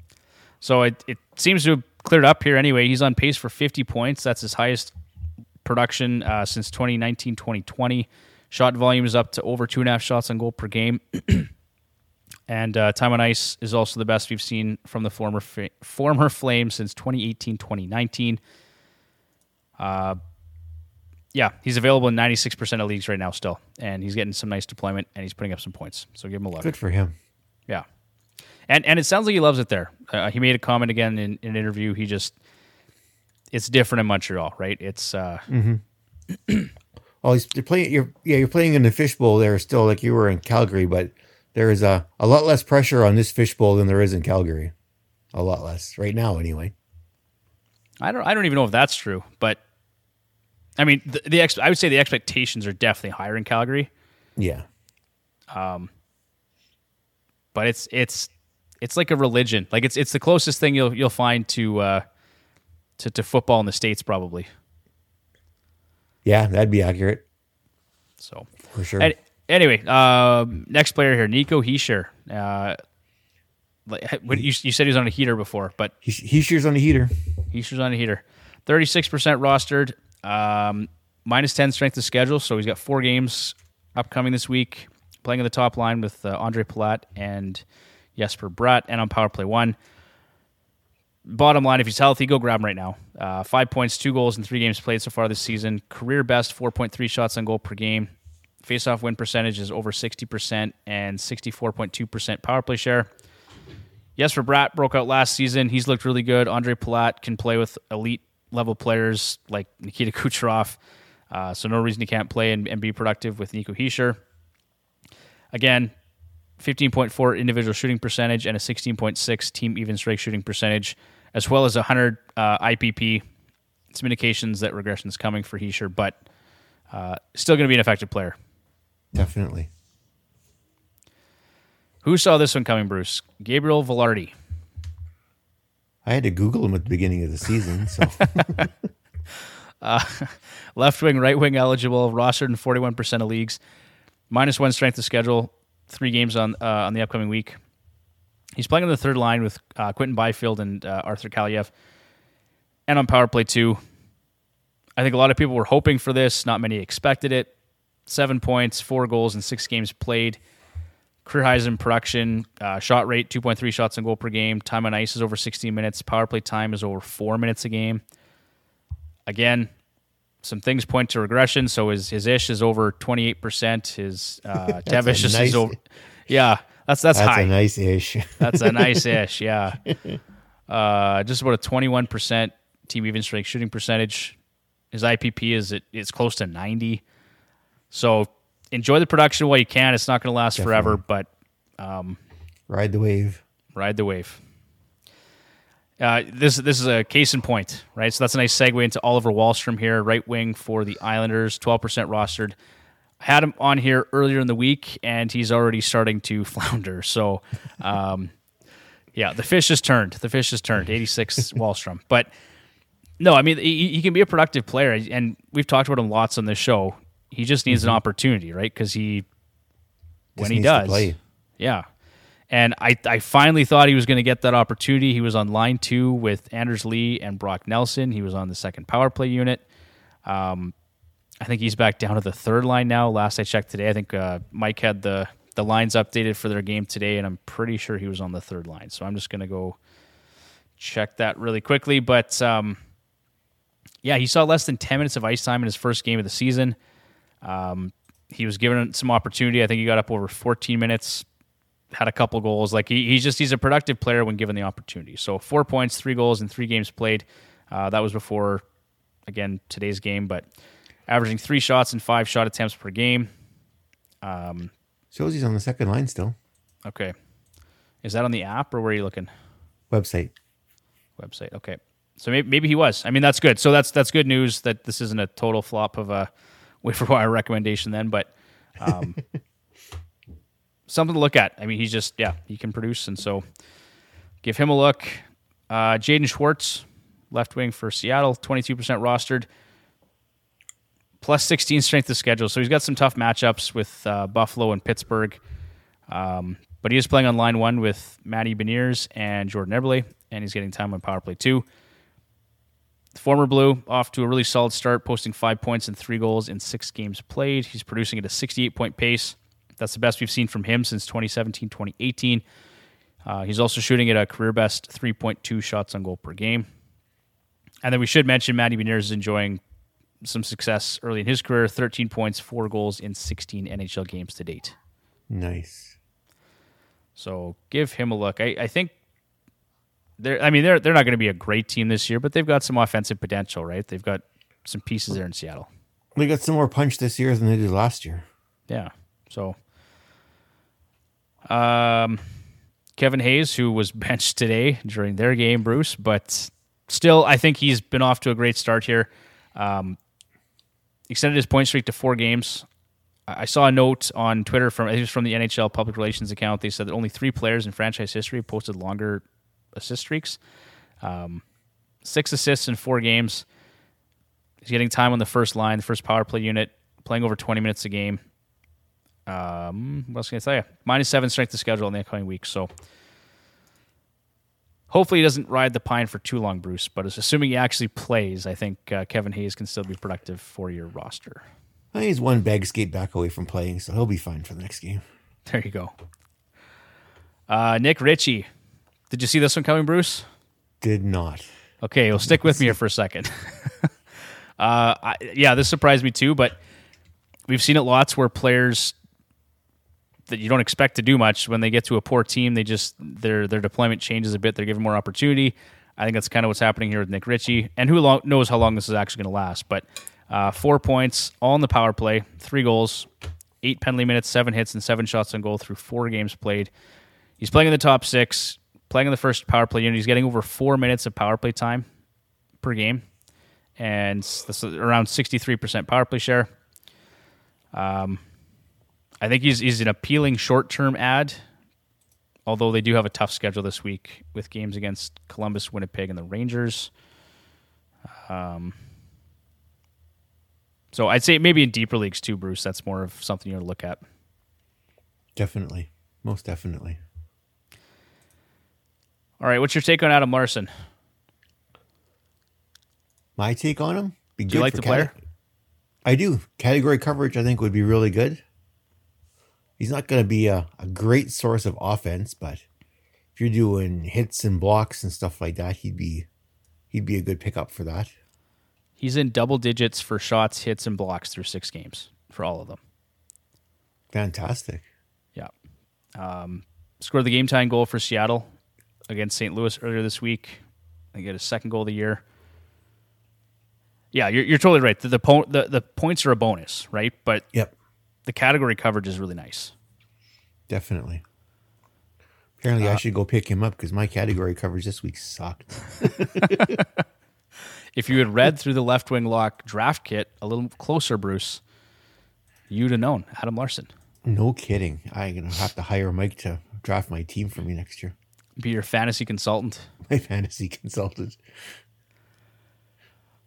Speaker 3: So it, it seems to have cleared up here anyway. He's on pace for 50 points. That's his highest production uh, since 2019 2020. Shot volume is up to over two and a half shots on goal per game. *clears throat* and uh, time on ice is also the best we've seen from the former fa- former Flame since 2018 2019. Uh, yeah, he's available in 96% of leagues right now still. And he's getting some nice deployment and he's putting up some points. So give him a look.
Speaker 4: Good for him.
Speaker 3: Yeah, and and it sounds like he loves it there. Uh, he made a comment again in, in an interview. He just it's different in Montreal, right? It's uh, *clears throat*
Speaker 4: Oh, he's you're playing. You're yeah, you're playing in the fishbowl there still, like you were in Calgary, but there is a a lot less pressure on this fishbowl than there is in Calgary. A lot less right now, anyway.
Speaker 3: I don't I don't even know if that's true, but I mean the, the ex, I would say the expectations are definitely higher in Calgary,
Speaker 4: Yeah, Um.
Speaker 3: but it's it's it's like a religion. Like it's it's the closest thing you'll you'll find to uh, to to football in the states probably.
Speaker 4: yeah, that'd be accurate
Speaker 3: So
Speaker 4: for sure.
Speaker 3: Anyway, um, next player here, Nico Hischier. Uh, you, you said he was on a heater before, but
Speaker 4: he he shares on the heater.
Speaker 3: Hischier's on a heater. 36% rostered, um, minus 10 strength of schedule. So he's got four games upcoming this week, playing in the top line with uh, Andre Palat and Jesper Bratt, and on power play one. Bottom line, if he's healthy, go grab him right now. Uh, five points, two goals in three games played so far this season. Career best 4.3 shots on goal per game. Face-off win percentage is over 60% and 64.2% power play share. Jesper Bratt broke out last season. He's looked really good. Andre Palat can play with elite level players like Nikita *laughs* Kucherov. Uh, so no reason he can't play and, and be productive with Nico Hischier. Again, 15.4 individual shooting percentage and a 16.6 team even strike shooting percentage, as well as 100 uh, IPP. Some indications that regression is coming for Hischier, but uh, still going to be an effective player.
Speaker 4: Definitely.
Speaker 3: Who saw this one coming, Bruce? Gabriel Vilardi.
Speaker 4: I had to Google him at the beginning of the season, so *laughs* *laughs*
Speaker 3: left wing, right wing eligible, rostered in 41% of leagues, minus one strength of schedule, three games on uh, on the upcoming week. He's playing on the third line with uh, Quinton Byfield and uh, Arthur Kaliyev, and on power play two. I think a lot of people were hoping for this. Not many expected it. Seven points, four goals in six games played. Career highs in production, uh, shot rate 2.3 shots on goal per game. Time on ice is over 16 minutes. Power play time is over four minutes a game. Again, some things point to regression. So his his ish is over 28 percent. His uh, *laughs* Devish is over. Yeah, that's that's,
Speaker 4: that's
Speaker 3: high.
Speaker 4: a nice ish. *laughs*
Speaker 3: That's a nice ish, yeah. *laughs* Uh, just about a 21% team even strength shooting percentage. His IPP is it, it's close to 90. So enjoy the production while you can. It's not going to last forever, but
Speaker 4: Ride the wave.
Speaker 3: ride the wave. Uh, this this is a case in point, right? So that's a nice segue into Oliver Wahlstrom here, right wing for the Islanders, 12% rostered. I had him on here earlier in the week, and he's already starting to *laughs* flounder. So, um, yeah, the fish has turned. The fish has turned. 86 *laughs* Wahlstrom. But no, I mean, he, he can be a productive player, and we've talked about him lots on this show. He just needs an opportunity, right? Because he, when
Speaker 4: Just
Speaker 3: he does,
Speaker 4: play.
Speaker 3: yeah. And I, I finally thought he was going to get that opportunity. He was on line two with Anders Lee and Brock Nelson. He was on the second power play unit. Um, I think he's back down to the third line now. Last I checked today, I think uh, Mike had the the lines updated for their game today, and I'm pretty sure he was on the third line. So I'm just going to go check that really quickly. But um, yeah, he saw less than 10 minutes of ice time in his first game of the season. Um, he was given some opportunity. I think he got up over 14 minutes, had a couple goals. Like he, he's just he's a productive player when given the opportunity. So four points, three goals in three games played. Uh, that was before again today's game, but averaging three shots and five shot attempts per game.
Speaker 4: Shows he's on the second line still.
Speaker 3: Okay, is that on the app or where are you looking?
Speaker 4: Website.
Speaker 3: Website. Okay, so maybe, maybe he was. I mean, that's good. So that's that's good news that this isn't a total flop of a waiver wire recommendation then. But um, *laughs* something to look at. I mean, he's just yeah, he can produce, and so give him a look. Uh, Jaden Schwartz, left wing for Seattle, twenty two percent rostered, plus sixteen strength of schedule. So he's got some tough matchups with uh, Buffalo and Pittsburgh. Um, but he is playing on line one with Matty Beniers and Jordan Eberle, and he's getting time on power play two. The former Blue off to a really solid start, posting five points and three goals in six games played. He's producing at a 68 point pace. That's the best we've seen from him since 2017 2018. Uh, he's also shooting at a career best 3.2 shots on goal per game. And then we should mention Matty Beniers is enjoying some success early in his career 13 points, four goals in 16 NHL games to date.
Speaker 4: Nice.
Speaker 3: So give him a look. I, I think they're I mean they're they're not going to be a great team this year, but they've got some offensive potential, right? They've got some pieces there in Seattle.
Speaker 4: They got some more punch this year than they did last year.
Speaker 3: Yeah. So um Kevin Hayes, who was *laughs* benched today during their game, Bruce, but still I think he's been off to a great start here. Um extended his point streak to four games. I saw a note on Twitter from it was from the NHL public relations account. They said that only three players in franchise history posted longer assist streaks. Um, six assists in four games. He's getting time on the first line, the first power play unit, playing over 20 minutes a game. Um, what else can I tell you? Minus seven strength of schedule in the upcoming week. So hopefully he doesn't ride the pine for too long, Bruce. But assuming he actually plays, I think uh, Kevin Hayes can still be productive for your roster.
Speaker 4: I think he's one bag skate back away from playing, so he'll be fine for the next game.
Speaker 3: There you go. Uh, Nick Ritchie. Did you see this one coming, Bruce?
Speaker 4: Did not.
Speaker 3: Okay, well, stick with me here for a second. *laughs* uh, I, yeah, this surprised me too, but we've seen it lots where players that you don't expect to do much when they get to a poor team, they just their their deployment changes a bit. They're given more opportunity. I think that's kind of what's happening here with Nick Ritchie, and who long, knows how long this is actually going to last. But uh, four points, all in the power play, three goals, eight penalty minutes, seven hits, and seven shots on goal through four games played. He's playing in the top six, playing in the first power play unit. He's getting over four minutes of power play time per game, and that's around 63% power play share. Um, I think he's, he's an appealing short term ad, although they do have a tough schedule this week with games against Columbus, Winnipeg, and the Rangers. Um, so I'd say maybe in deeper leagues too, Bruce. That's more of something you want to look at.
Speaker 4: Definitely. Most definitely.
Speaker 3: All right, what's your take on Adam Larsson?
Speaker 4: My take on him? Be
Speaker 3: Do you like the player?
Speaker 4: I do. Category coverage, I think, would be really good. He's not going to be a, a great source of offense, but if you're doing hits and blocks and stuff like that, he'd be he'd be a good pickup for that.
Speaker 3: He's in double digits for shots, hits, and blocks through six games for all of them.
Speaker 4: Fantastic.
Speaker 3: Yeah. Um, scored the game time goal for Seattle against St. Louis earlier this week. They get a second goal of the year. Yeah, you're, you're totally right. The, the, po- the the points are a bonus, right? But
Speaker 4: Yep.
Speaker 3: the category coverage is really nice.
Speaker 4: Definitely. Apparently, I uh, should go pick him up because my category coverage this week sucked. *laughs* *laughs*
Speaker 3: If you had read through the left wing lock draft kit a little closer, Bruce, you'd have known Adam Larsson.
Speaker 4: No kidding. I'm gonna have to hire Mike to draft my team for me next year.
Speaker 3: Be your fantasy consultant. *laughs*
Speaker 4: My fantasy consultant.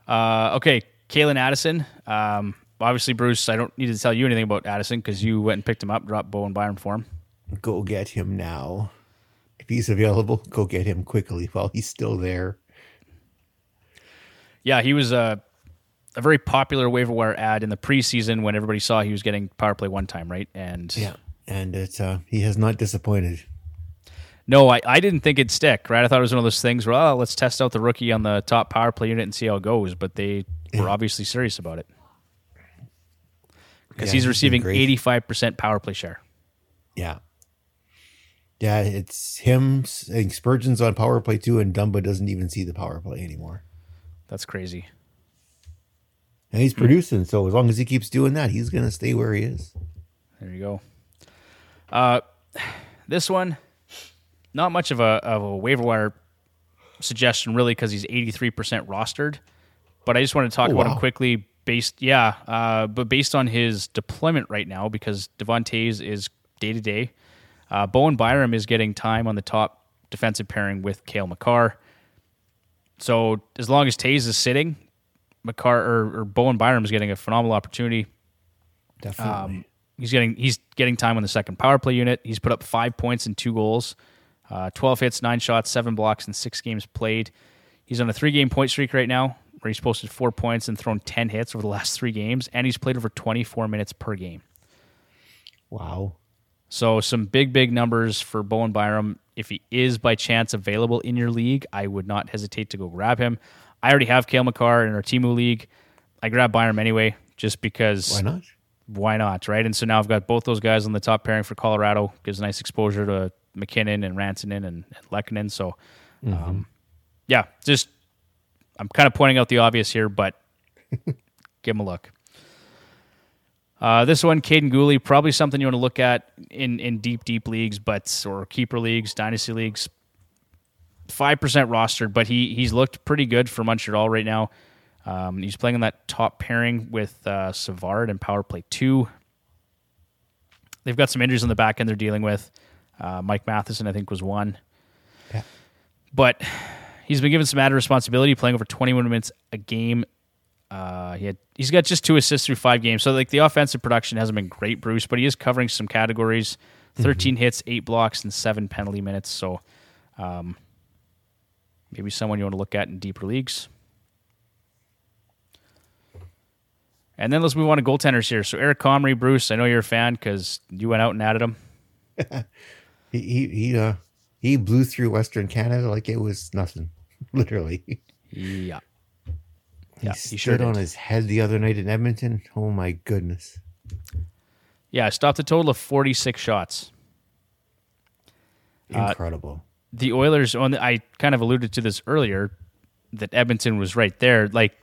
Speaker 3: Uh, okay, Calen Addison. Um, obviously, Bruce, I don't need to tell you anything about Addison because you went and picked him up, dropped Bowen Byram for him.
Speaker 4: Go get him now. If he's available, go get him quickly while he's still there.
Speaker 3: Yeah, he was a, a very popular waiver wire ad in the preseason when everybody saw he was getting power play one time, right? And yeah,
Speaker 4: And it's uh he has not disappointed.
Speaker 3: No, I, I didn't think it'd stick, right? I thought it was one of those things where, oh, let's test out the rookie on the top power play unit and see how it goes. But they were obviously serious about it because
Speaker 4: Yeah,
Speaker 3: he's receiving
Speaker 4: great.
Speaker 3: 85% power play share.
Speaker 4: Yeah. Yeah, it's him. Spurgeon's on power play too, and Dumba doesn't even see the power play anymore.
Speaker 3: That's crazy.
Speaker 4: And he's producing, so as long as he keeps doing that, he's gonna stay where he is.
Speaker 3: There you go. Uh, *sighs* this one, not much of a of a waiver wire suggestion really because he's eighty three percent rostered. But I just want to talk
Speaker 4: Oh,
Speaker 3: about
Speaker 4: wow.
Speaker 3: him quickly. Based, yeah, uh, but based on his deployment right now, because Devon Toews is day to day. Uh, Bowen Byram is getting time on the top defensive pairing with Cale Makar. So as long as Toews is sitting, Makar or, or Bowen Byram is getting a phenomenal opportunity.
Speaker 4: Definitely.
Speaker 3: Um, he's getting he's getting time on the second power play unit. He's put up five points and two goals, uh, twelve hits, nine shots, seven blocks, and six games played. He's on a three game point streak right now, where he's posted four points and thrown ten hits over the last three games, and he's played over twenty four minutes per game.
Speaker 4: wow.
Speaker 3: So some big big numbers for Bowen Byram. If he is by chance available in your league, I would not hesitate to go grab him. I already have Cale Makar in our Timu league. I grab Byram anyway, just because
Speaker 4: Why not?
Speaker 3: why not, right? And so now I've got both those guys on the top pairing for Colorado. Gives nice exposure to MacKinnon and Rantanen and, and. So, um, yeah, just I'm kind of pointing out the obvious here, but *laughs* give him a look. Uh, this one, Kaiden Guhle, probably something you want to look at in, in deep, deep leagues, but or keeper leagues, dynasty leagues. Five percent rostered, but he he's looked pretty good for Montreal right now. Um, he's playing on that top pairing with uh, Savard and Power Play Two. They've got some injuries on the back end they're dealing with. Uh, Mike Matheson, I think, was one,
Speaker 4: Yeah.
Speaker 3: but he's been given some added responsibility, playing over 21 minutes a game. Uh, he had he's got just two assists through five games, so like the offensive production hasn't been great, Bruce, but he is covering some categories: 13 hits, eight blocks, and seven penalty minutes. So, um, maybe someone you want to look at in deeper leagues. And then let's move on to goaltenders here. So Eric Comrie, Bruce, I know you're a fan because you went out and added him. *laughs*
Speaker 4: He he he, uh, he blew through Western Canada like it was nothing. *laughs* Literally.
Speaker 3: Yeah,
Speaker 4: He
Speaker 3: Yeah,
Speaker 4: stood
Speaker 3: he sure
Speaker 4: on his head the other night in Edmonton. Oh my goodness.
Speaker 3: yeah. I stopped a total of 46 shots. Uh,
Speaker 4: Incredible.
Speaker 3: the Oilers on the, I kind of alluded to this earlier that Edmonton was right there like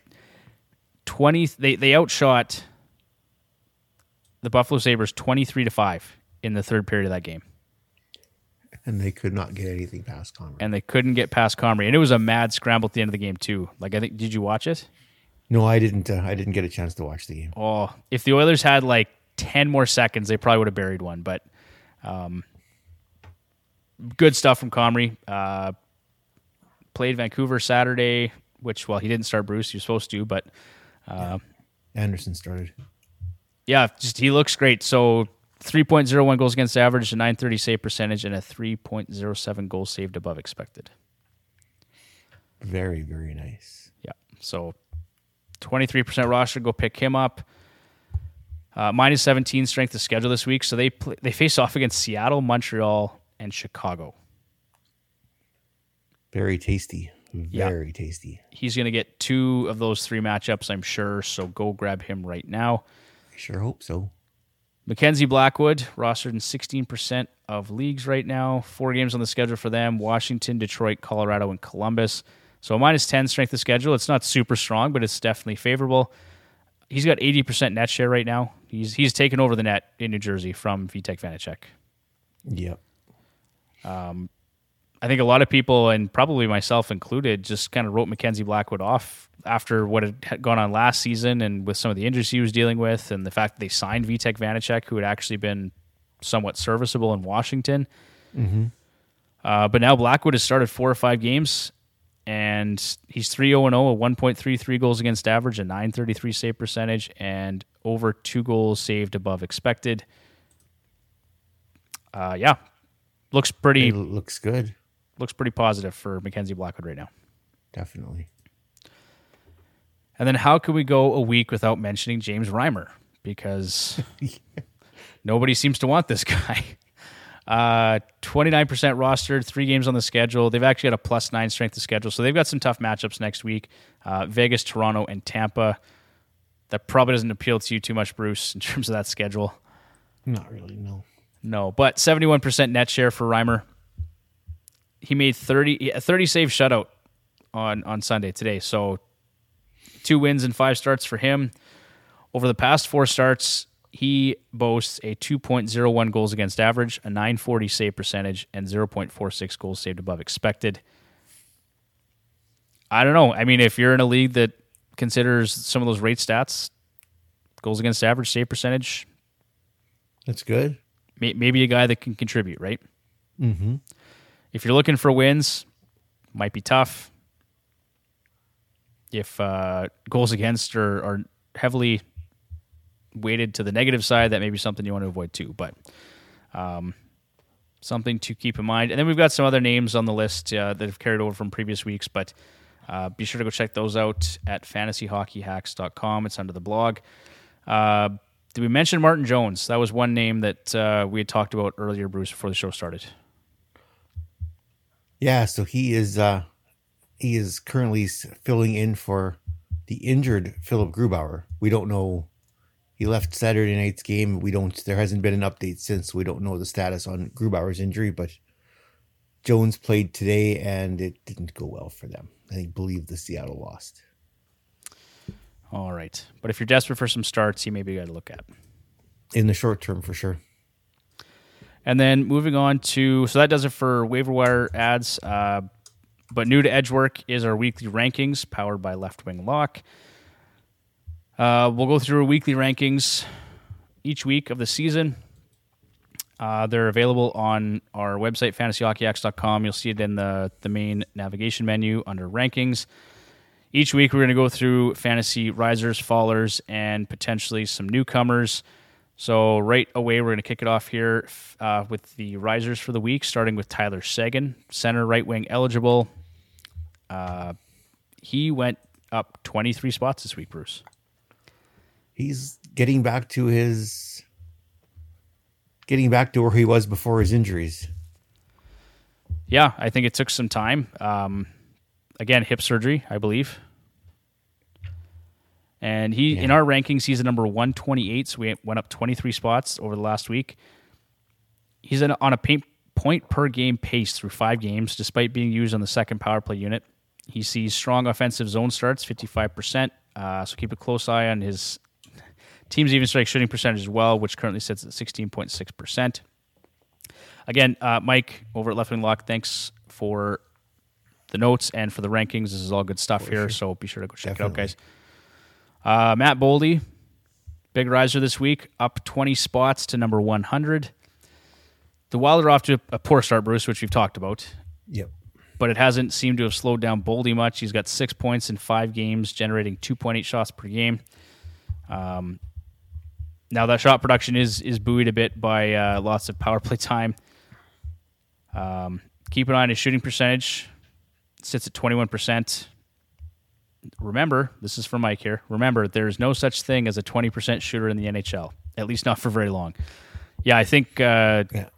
Speaker 3: 20 they they outshot the Buffalo Sabres 23 to 5 in the third period of that game
Speaker 4: and they could not get anything past Conrad.
Speaker 3: and they couldn't get past Comrie and it was a mad scramble at the end of the game too like I think did you watch it
Speaker 4: no, I didn't uh, I didn't get a chance to watch the game.
Speaker 3: oh if the Oilers had like 10 more seconds they probably would have buried one but um good stuff from Comrie uh played Vancouver Saturday which well he didn't start Bruce he was supposed to but uh
Speaker 4: Anderson started.
Speaker 3: yeah, just he looks great. So 3.01 goals against average, a 930 save percentage, and a 3.07 goal saved above expected.
Speaker 4: Very, very nice.
Speaker 3: Yeah. So 23% roster, go pick him up. Uh, minus 17 strength of schedule this week. So they play, they face off against Seattle, Montreal, and Chicago.
Speaker 4: Very tasty.
Speaker 3: Yeah.
Speaker 4: Very tasty.
Speaker 3: He's going to get two of those three matchups, I'm sure. So go grab him right now.
Speaker 4: I sure hope so.
Speaker 3: Mackenzie Blackwood, rostered in 16% of leagues right now. Four games on the schedule for them Washington, Detroit, Colorado, and Columbus. So a minus 10 strength of schedule. It's not super strong, but it's definitely favorable. He's got 80% net share right now. He's he's taken over the net in New Jersey from Vitek Vanacek.
Speaker 4: Yep.
Speaker 3: Um, I think a lot of people, and probably myself included, just kind of wrote Mackenzie Blackwood off after what had gone on last season and with some of the injuries he was dealing with, and the fact that they signed Vitek Vanacek, who had actually been somewhat serviceable in Washington. Uh, but now Blackwood has started four or five games, and he's 3 0 0, a 1.33 goals against average, a 933 save percentage, and over two goals saved above expected. Uh, yeah, looks pretty
Speaker 4: It looks good.
Speaker 3: Looks pretty positive for Mackenzie Blackwood right now.
Speaker 4: Definitely.
Speaker 3: And then how can we go a week without mentioning James Reimer? Because *laughs* nobody seems to want this guy. *laughs* Uh, 29% rostered, three games on the schedule. They've actually got a plus nine strength of schedule. So they've got some tough matchups next week uh, Vegas, Toronto, and Tampa. That probably doesn't appeal to you too much, Bruce, in terms of that schedule.
Speaker 4: Not really, no.
Speaker 3: No, but 71% net share for Reimer. He made 30 a 30 save shutout on on Sunday today. So two wins and five starts for him. Over the past four starts, he boasts a 2.01 goals against average, a 940 save percentage, and 0.46 goals saved above expected. I don't know. I mean, if you're in a league that considers some of those rate stats, goals against average, save percentage,
Speaker 4: That's good.
Speaker 3: Maybe a guy that can contribute, right? Mm-hmm. If you're looking for wins, might be tough. If uh, goals against are, are heavily weighted to the negative side, that may be something you want to avoid too. But um, something to keep in mind. And then we've got some other names on the list uh, that have carried over from previous weeks, but uh, be sure to go check those out at fantasyhockeyhacks.com. It's under the blog. Uh, did we mention Martin Jones? That was one name that uh, we had talked about earlier, Bruce, before the show started.
Speaker 4: Yeah, so he is uh he is currently filling in for the injured Philipp Grubauer. We don't know he left Saturday night's game. We don't there hasn't been an update since. We don't know the status on Grubauer's injury, but Jones played today and it didn't go well for them. I think believe the Seattle lost.
Speaker 3: All right. But if you're desperate for some starts, he may be a guy to look at.
Speaker 4: In the short term for sure.
Speaker 3: And then moving on to so that does it for waiver wire ads. Uh, but new to Edgework is our weekly rankings powered by Left Wing Lock. Uh, we'll go through weekly rankings each week of the season. Uh, they're available on our website, fantasyhockeyhacks.com. You'll see it in the, the main navigation menu under rankings. Each week, we're going to go through fantasy risers, fallers, and potentially some newcomers. So, right away, we're going to kick it off here uh, with the risers for the week, starting with Tyler Seguin, center right wing eligible. Uh, he went up 23 spots this week, Bruce.
Speaker 4: He's getting back to his getting back to where he was before his injuries.
Speaker 3: Yeah, I think it took some time. Um, again, hip surgery, I believe. And he, in our rankings, he's the number 128, so we went up 23 spots over the last week. He's in, on a paint, point per game pace through five games, despite being used on the second power play unit. He sees strong offensive zone starts, 55%. Uh, so keep a close eye on his *laughs* team's even strike shooting percentage as well, which currently sits at 16.6%. Again, uh, Mike over at Left Wing Lock, thanks for the notes and for the rankings. This is all good stuff here, so be sure to go check it out, guys. Uh, Matt Boldy, big riser this week, up 20 spots to number 100. The Wild are off to a poor start, Bruce, which we've talked about,
Speaker 4: Yep.
Speaker 3: but it hasn't seemed to have slowed down Boldy much. He's got six points in five games, generating 2.8 shots per game. Um, now that shot production is is buoyed a bit by uh, lots of power play time. Um, keep an eye on his shooting percentage. Sits at 21%. Remember, this is for Mike here. Remember, there's no such thing as a 20% shooter in the NHL, at least not for very long. Yeah, I think uh,
Speaker 4: Yeah.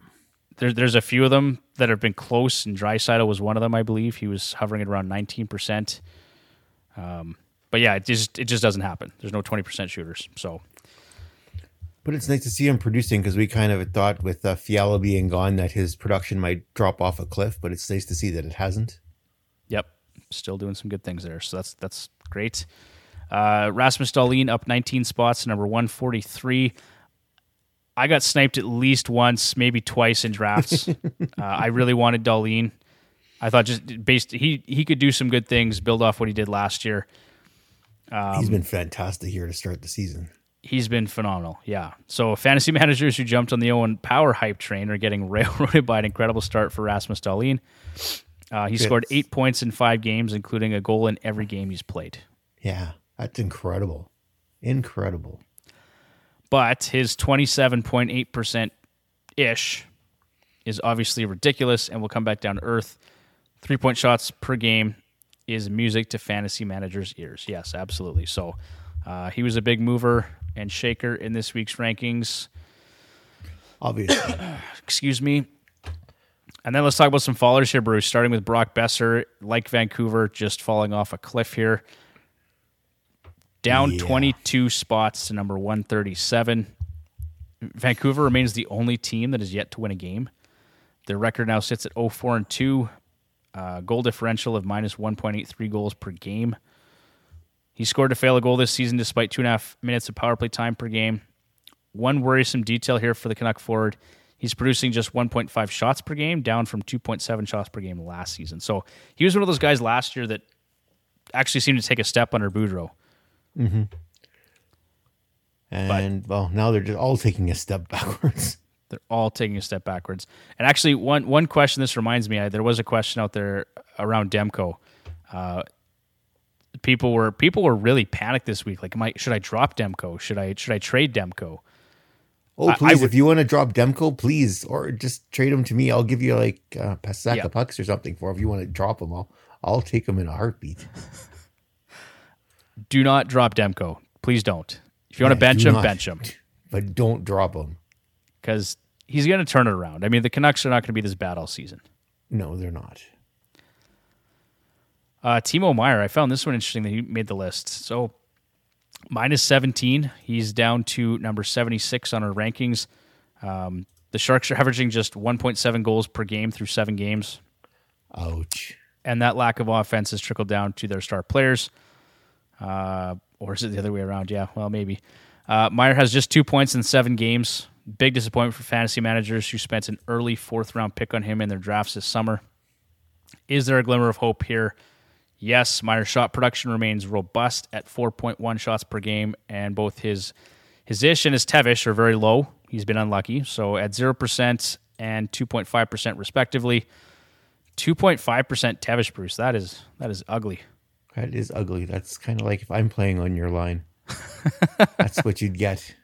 Speaker 3: there, there's a few of them that have been close, and Draisaitl was one of them, I believe. He was hovering at around 19%. Um, but yeah, it just it just doesn't happen. There's no 20% shooters. So
Speaker 4: But it's nice to see him producing because we kind of thought with uh, Fiala being gone that his production might drop off a cliff, but it's nice to see that it hasn't.
Speaker 3: Still doing some good things there. So that's that's great. Uh, Rasmus Dahlin up 19 spots, number 143. I got sniped at least once, maybe twice in drafts. *laughs* uh, I really wanted Dahlin. I thought just based he he could do some good things, build off what he did last year. Um,
Speaker 4: He's been fantastic here to start the season.
Speaker 3: He's been phenomenal. Yeah. So fantasy *laughs* managers who jumped on the Owen Power hype train are getting *laughs* railroaded by an incredible start for Rasmus Dahlin. Uh, he scored eight points in five games, including a goal in every game he's played.
Speaker 4: Yeah, that's incredible. Incredible.
Speaker 3: But his 27.8% ish is obviously ridiculous and will come back down to earth. Three point shots per game is music to fantasy managers' ears. Yes, absolutely. So uh, he was a big mover and shaker in this week's rankings.
Speaker 4: Obviously. *clears throat*
Speaker 3: excuse me. And then let's talk about some fallers here, Bruce. Starting with Brock Boeser, like Vancouver, just falling off a cliff here. Down
Speaker 4: Yeah.
Speaker 3: 22 spots to number 137. Vancouver remains the only team that has yet to win a game. Their record now sits at 0 4 and 2, uh, goal differential of minus 1.83 goals per game. He scored to fail a goal this season despite two and a half minutes of power play time per game. One worrisome detail here for the Canuck forward. He's producing just 1.5 shots per game, down from 2.7 shots per game last season. So he was one of those guys last year that actually seemed to take a step under Boudreau.
Speaker 4: And well, now they're just all taking a step backwards. *laughs*
Speaker 3: They're all taking a step backwards. And actually, one one question this reminds me, I, there was a question out there around Demko. Uh, people were people were really panicked this week. Like, am I should I drop Demko? Should I should I trade Demko?
Speaker 4: Oh,
Speaker 3: I- I
Speaker 4: please!
Speaker 3: would-
Speaker 4: if you want to drop Demko, please, or just trade him to me. I'll give you like uh, a sack
Speaker 3: Yeah.
Speaker 4: of pucks or something for. If you want to drop him, I'll I'll take him in a heartbeat. *laughs*
Speaker 3: Do not drop Demko. Please don't. If you want to bench him,
Speaker 4: not.
Speaker 3: bench him *laughs*
Speaker 4: But don't drop him.
Speaker 3: because he's going to turn it around. I mean, the Canucks are not going to be this bad all season.
Speaker 4: No, they're not.
Speaker 3: Uh, Timo Meier, I found this one interesting that he made the list. So minus 17, he's down to number 76 on our rankings. Um, the Sharks are *laughs* averaging just 1.7 goals per game through seven games,
Speaker 4: Ouch.
Speaker 3: and that lack of offense has trickled down to their star players. Uh, or is it the other way around? Yeah, well, maybe. Uh, Meier has just two points in seven games. Big disappointment for fantasy managers who spent an early fourth round pick on him in their drafts this summer. Is there a glimmer of hope here? Yes, Meier's shot production remains robust at 4.1 shots per game, and both his his ish and his tevish are very low. He's been unlucky, so at zero percent and 2.5 percent respectively. 2.5 percent tevish, Bruce. That is that is ugly.
Speaker 4: That is ugly. That's kind of like if I'm playing on your line. *laughs* That's what you'd get.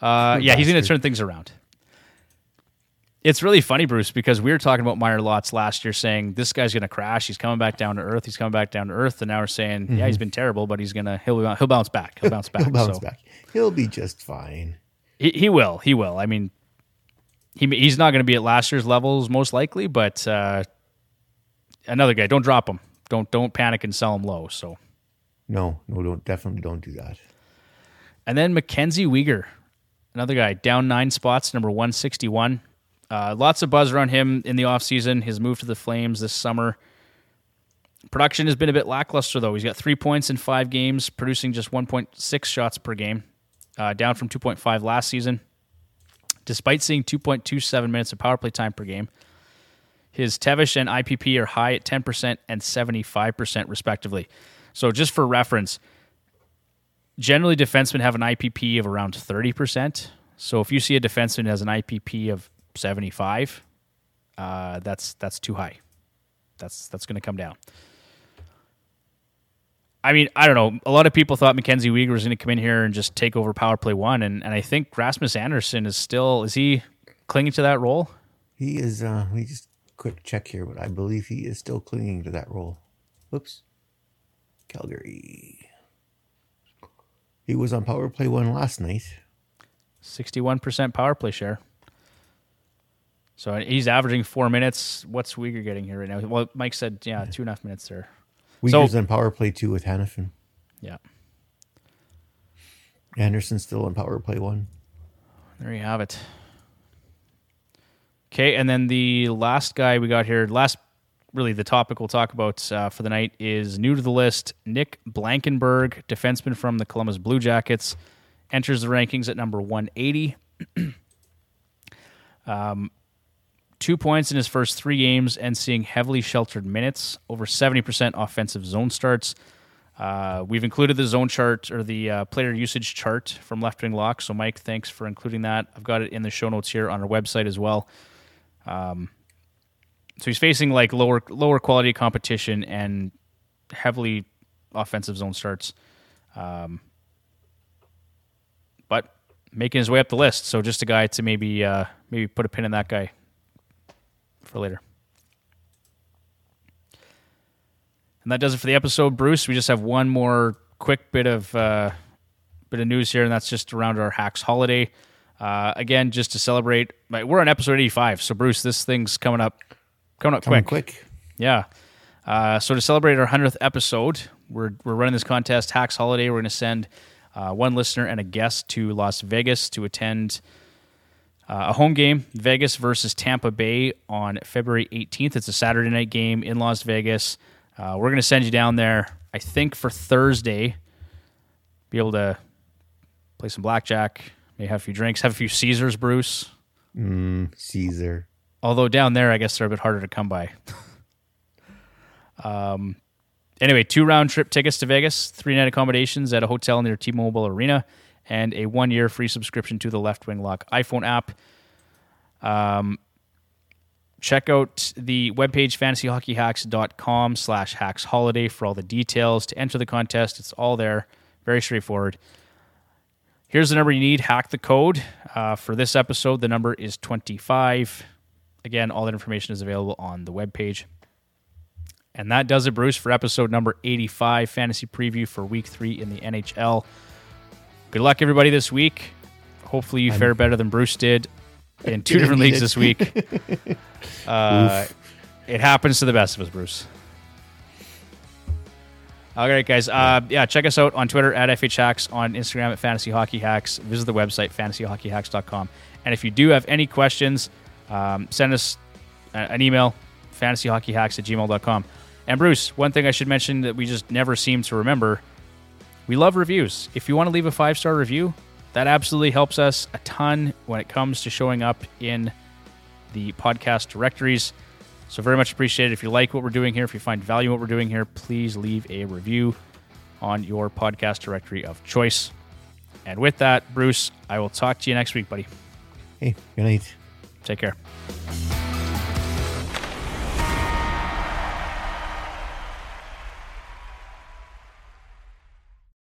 Speaker 3: Uh, yeah, he's going to turn things around. It's really funny, Bruce, because we were talking about Meier lots last year, saying this guy's going to crash. He's coming back down to earth. He's coming back down to earth, and now we're saying, yeah, he's been terrible, but he's gonna he'll he'll bounce back. He'll bounce *laughs* back.
Speaker 4: He'll bounce
Speaker 3: So-
Speaker 4: back. He'll be just fine.
Speaker 3: He, he will. He will. I mean, he he's not going to be at last year's levels most likely, but uh, another guy. Don't drop him. Don't don't panic and sell him low. So
Speaker 4: No, no, don't definitely don't do that.
Speaker 3: and then Mackenzie Weegar, another guy down nine spots, number one sixty one. Uh, lots of buzz around him in the offseason. His move to the Flames this summer. Production has been a bit lackluster though. He's got three points in five games, producing just one point six shots per game, uh, down from two point five last season. Despite seeing two point two seven minutes of power play time per game, his Tevish and IPP are high at ten percent and seventy five percent respectively. So just for reference, generally defensemen have an IPP of around 30%. So if you see a defenseman has an IPP of 75, uh, that's that's too high. That's that's going to come down. I mean, I don't know. A lot of people thought Mackenzie Weegar was going to come in here and just take over power play one, and, and I think Rasmus Andersson is still is he clinging to that role?
Speaker 4: He is. uh Let me just quick check here, but I believe he is still clinging to that role. Whoops. Calgary. He was on power play one last night.
Speaker 3: 61% power play share. So he's averaging four minutes. What's Weegar getting here right now? Well, Mike said, yeah, two and a half minutes there.
Speaker 4: Weegar's
Speaker 3: So-
Speaker 4: on power play two with Hanifin.
Speaker 3: Yeah.
Speaker 4: Andersson's still on power play one.
Speaker 3: There you have it. Okay, and then the last guy we got here, last really the topic we'll talk about uh, for the night is new to the list. Nick Blankenburg, defenseman from the Columbus Blue Jackets, enters the rankings at number 180. *clears throat* um, two points in his first three games and seeing heavily sheltered minutes, over 70% offensive zone starts. Uh, we've included the zone chart or the uh, player usage chart from Left Wing Lock. So, Mike, thanks for including that. I've got it in the show notes here on our website as well. Um, so he's facing like lower lower quality competition and heavily offensive zone starts, um, but making his way up the list. So just a guy to maybe uh, maybe put a pin in that guy for later. And that does it for the episode, Bruce. We just have one more quick bit of uh, bit of news here, and that's just around our Hacks holiday. Uh, again, just to celebrate, we're on episode eighty-five. So, Bruce, this thing's coming up, coming up
Speaker 4: Coming
Speaker 3: quick.
Speaker 4: quick.
Speaker 3: Yeah. Uh, so to celebrate our hundredth episode, we're we're running this contest, Hacks Holiday. We're going to send uh, one listener and a guest to Las Vegas to attend uh, a home game, Vegas versus Tampa Bay on February 18th. It's a Saturday night game in Las Vegas. Uh, we're going to send you down there. I think for Thursday, be able to play some blackjack, maybe have a few drinks, have a few Caesars, Bruce.
Speaker 4: Caesar.
Speaker 3: Although down there, I guess they're a bit harder to come by. *laughs* um, anyway, two round trip tickets to Vegas, three night accommodations at a hotel near T Mobile Arena, and a one year free subscription to the Left Wing Lock iPhone app. check out the webpage fantasyhockeyhacks.com slash hacks holiday for all the details to enter the contest. It's all there. Very straightforward. Here's the number you need. Hack the code uh, for this episode. The number is 25 again all that information is available on the webpage. And that does it bruce for episode number 85 fantasy preview for week three in the nhl good luck everybody this week hopefully you fare better than bruce did in two different leagues this week *laughs* uh, it happens to the best of us, Bruce. All right, guys. Uh, yeah, check us out on Twitter at FHHacks, on Instagram at Fantasy Hockey Hacks. Visit the website, fantasyhockeyhacks.com. And if you do have any questions, um, send us an email, fantasyhockeyhacks at gmail.com. And Bruce, one thing I should mention that we just never seem to remember we love reviews. If you want to leave a five star review, that absolutely helps us a ton when it comes to showing up in the podcast directories. So very much appreciated. If you like what we're doing here, if you find value in what we're doing here, please leave a review on your podcast directory of choice. And with that, Bruce, I will talk to you next week, buddy.
Speaker 4: Hey, good night.
Speaker 3: Take care.